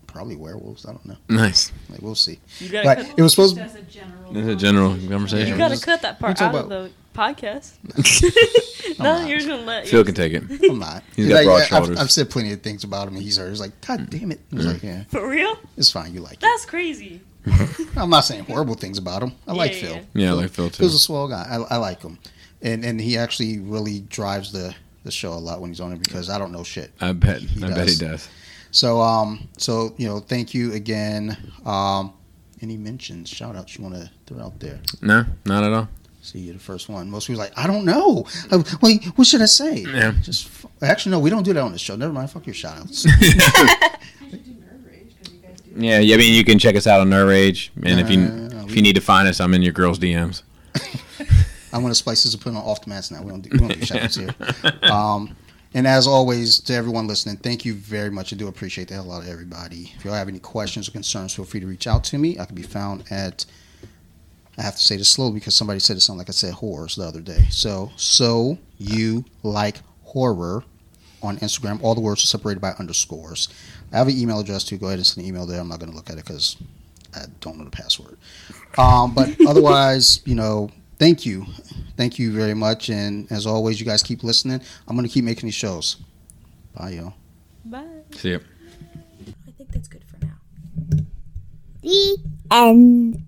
probably werewolves. I don't know. Nice. Like we'll see. You gotta, But cut, it was supposed. to As a general. This is a general conversation. You gotta cut that part talk out of the podcast. I'm no, you're just gonna let. Phil can take it. I'm not. He's got broad I've- shoulders. I've, said plenty of things about him, and he's heard. He's like, God damn it. He's like, yeah, For real? it's fine. You like it. That's crazy. I'm not saying horrible things about him. I like Phil. yeah. Yeah, I like Phil too. Phil's a swell guy. I, I like him, and and he actually really drives the the show a lot when he's on it because I don't know shit. I bet. He I bet he does. does. So um so you know thank you again. Um, any mentions, shout outs you want to throw out there? No, not at all. See, you're the first one. Most people are like, I don't know. I, wait, what should I say? Yeah. Just actually no, we don't do that on the show. Never mind. Fuck your shout outs. Yeah, yeah. I mean, you can check us out on Nerd Rage, and if you if you need to find us, I'm in your girls' DMs. I'm gonna splice this and put it on off the mats now. We don't do, we don't do shout outs here. Um, and as always, to everyone listening, thank you very much. I do appreciate the hell out of everybody. If you all have any questions or concerns, feel free to reach out to me. I can be found at I have to say this slowly because somebody said it sounded like I said horrors the other day. So, so you like horror on Instagram. All the words are separated by underscores. I have an email address too. Go ahead and send an email there. I'm not going to look at it because I don't know the password. Um, but otherwise, you know, thank you. Thank you very much. And as always, you guys keep listening. I'm going to keep making these shows. Bye, y'all. Bye. See ya. I think that's good for now. The end.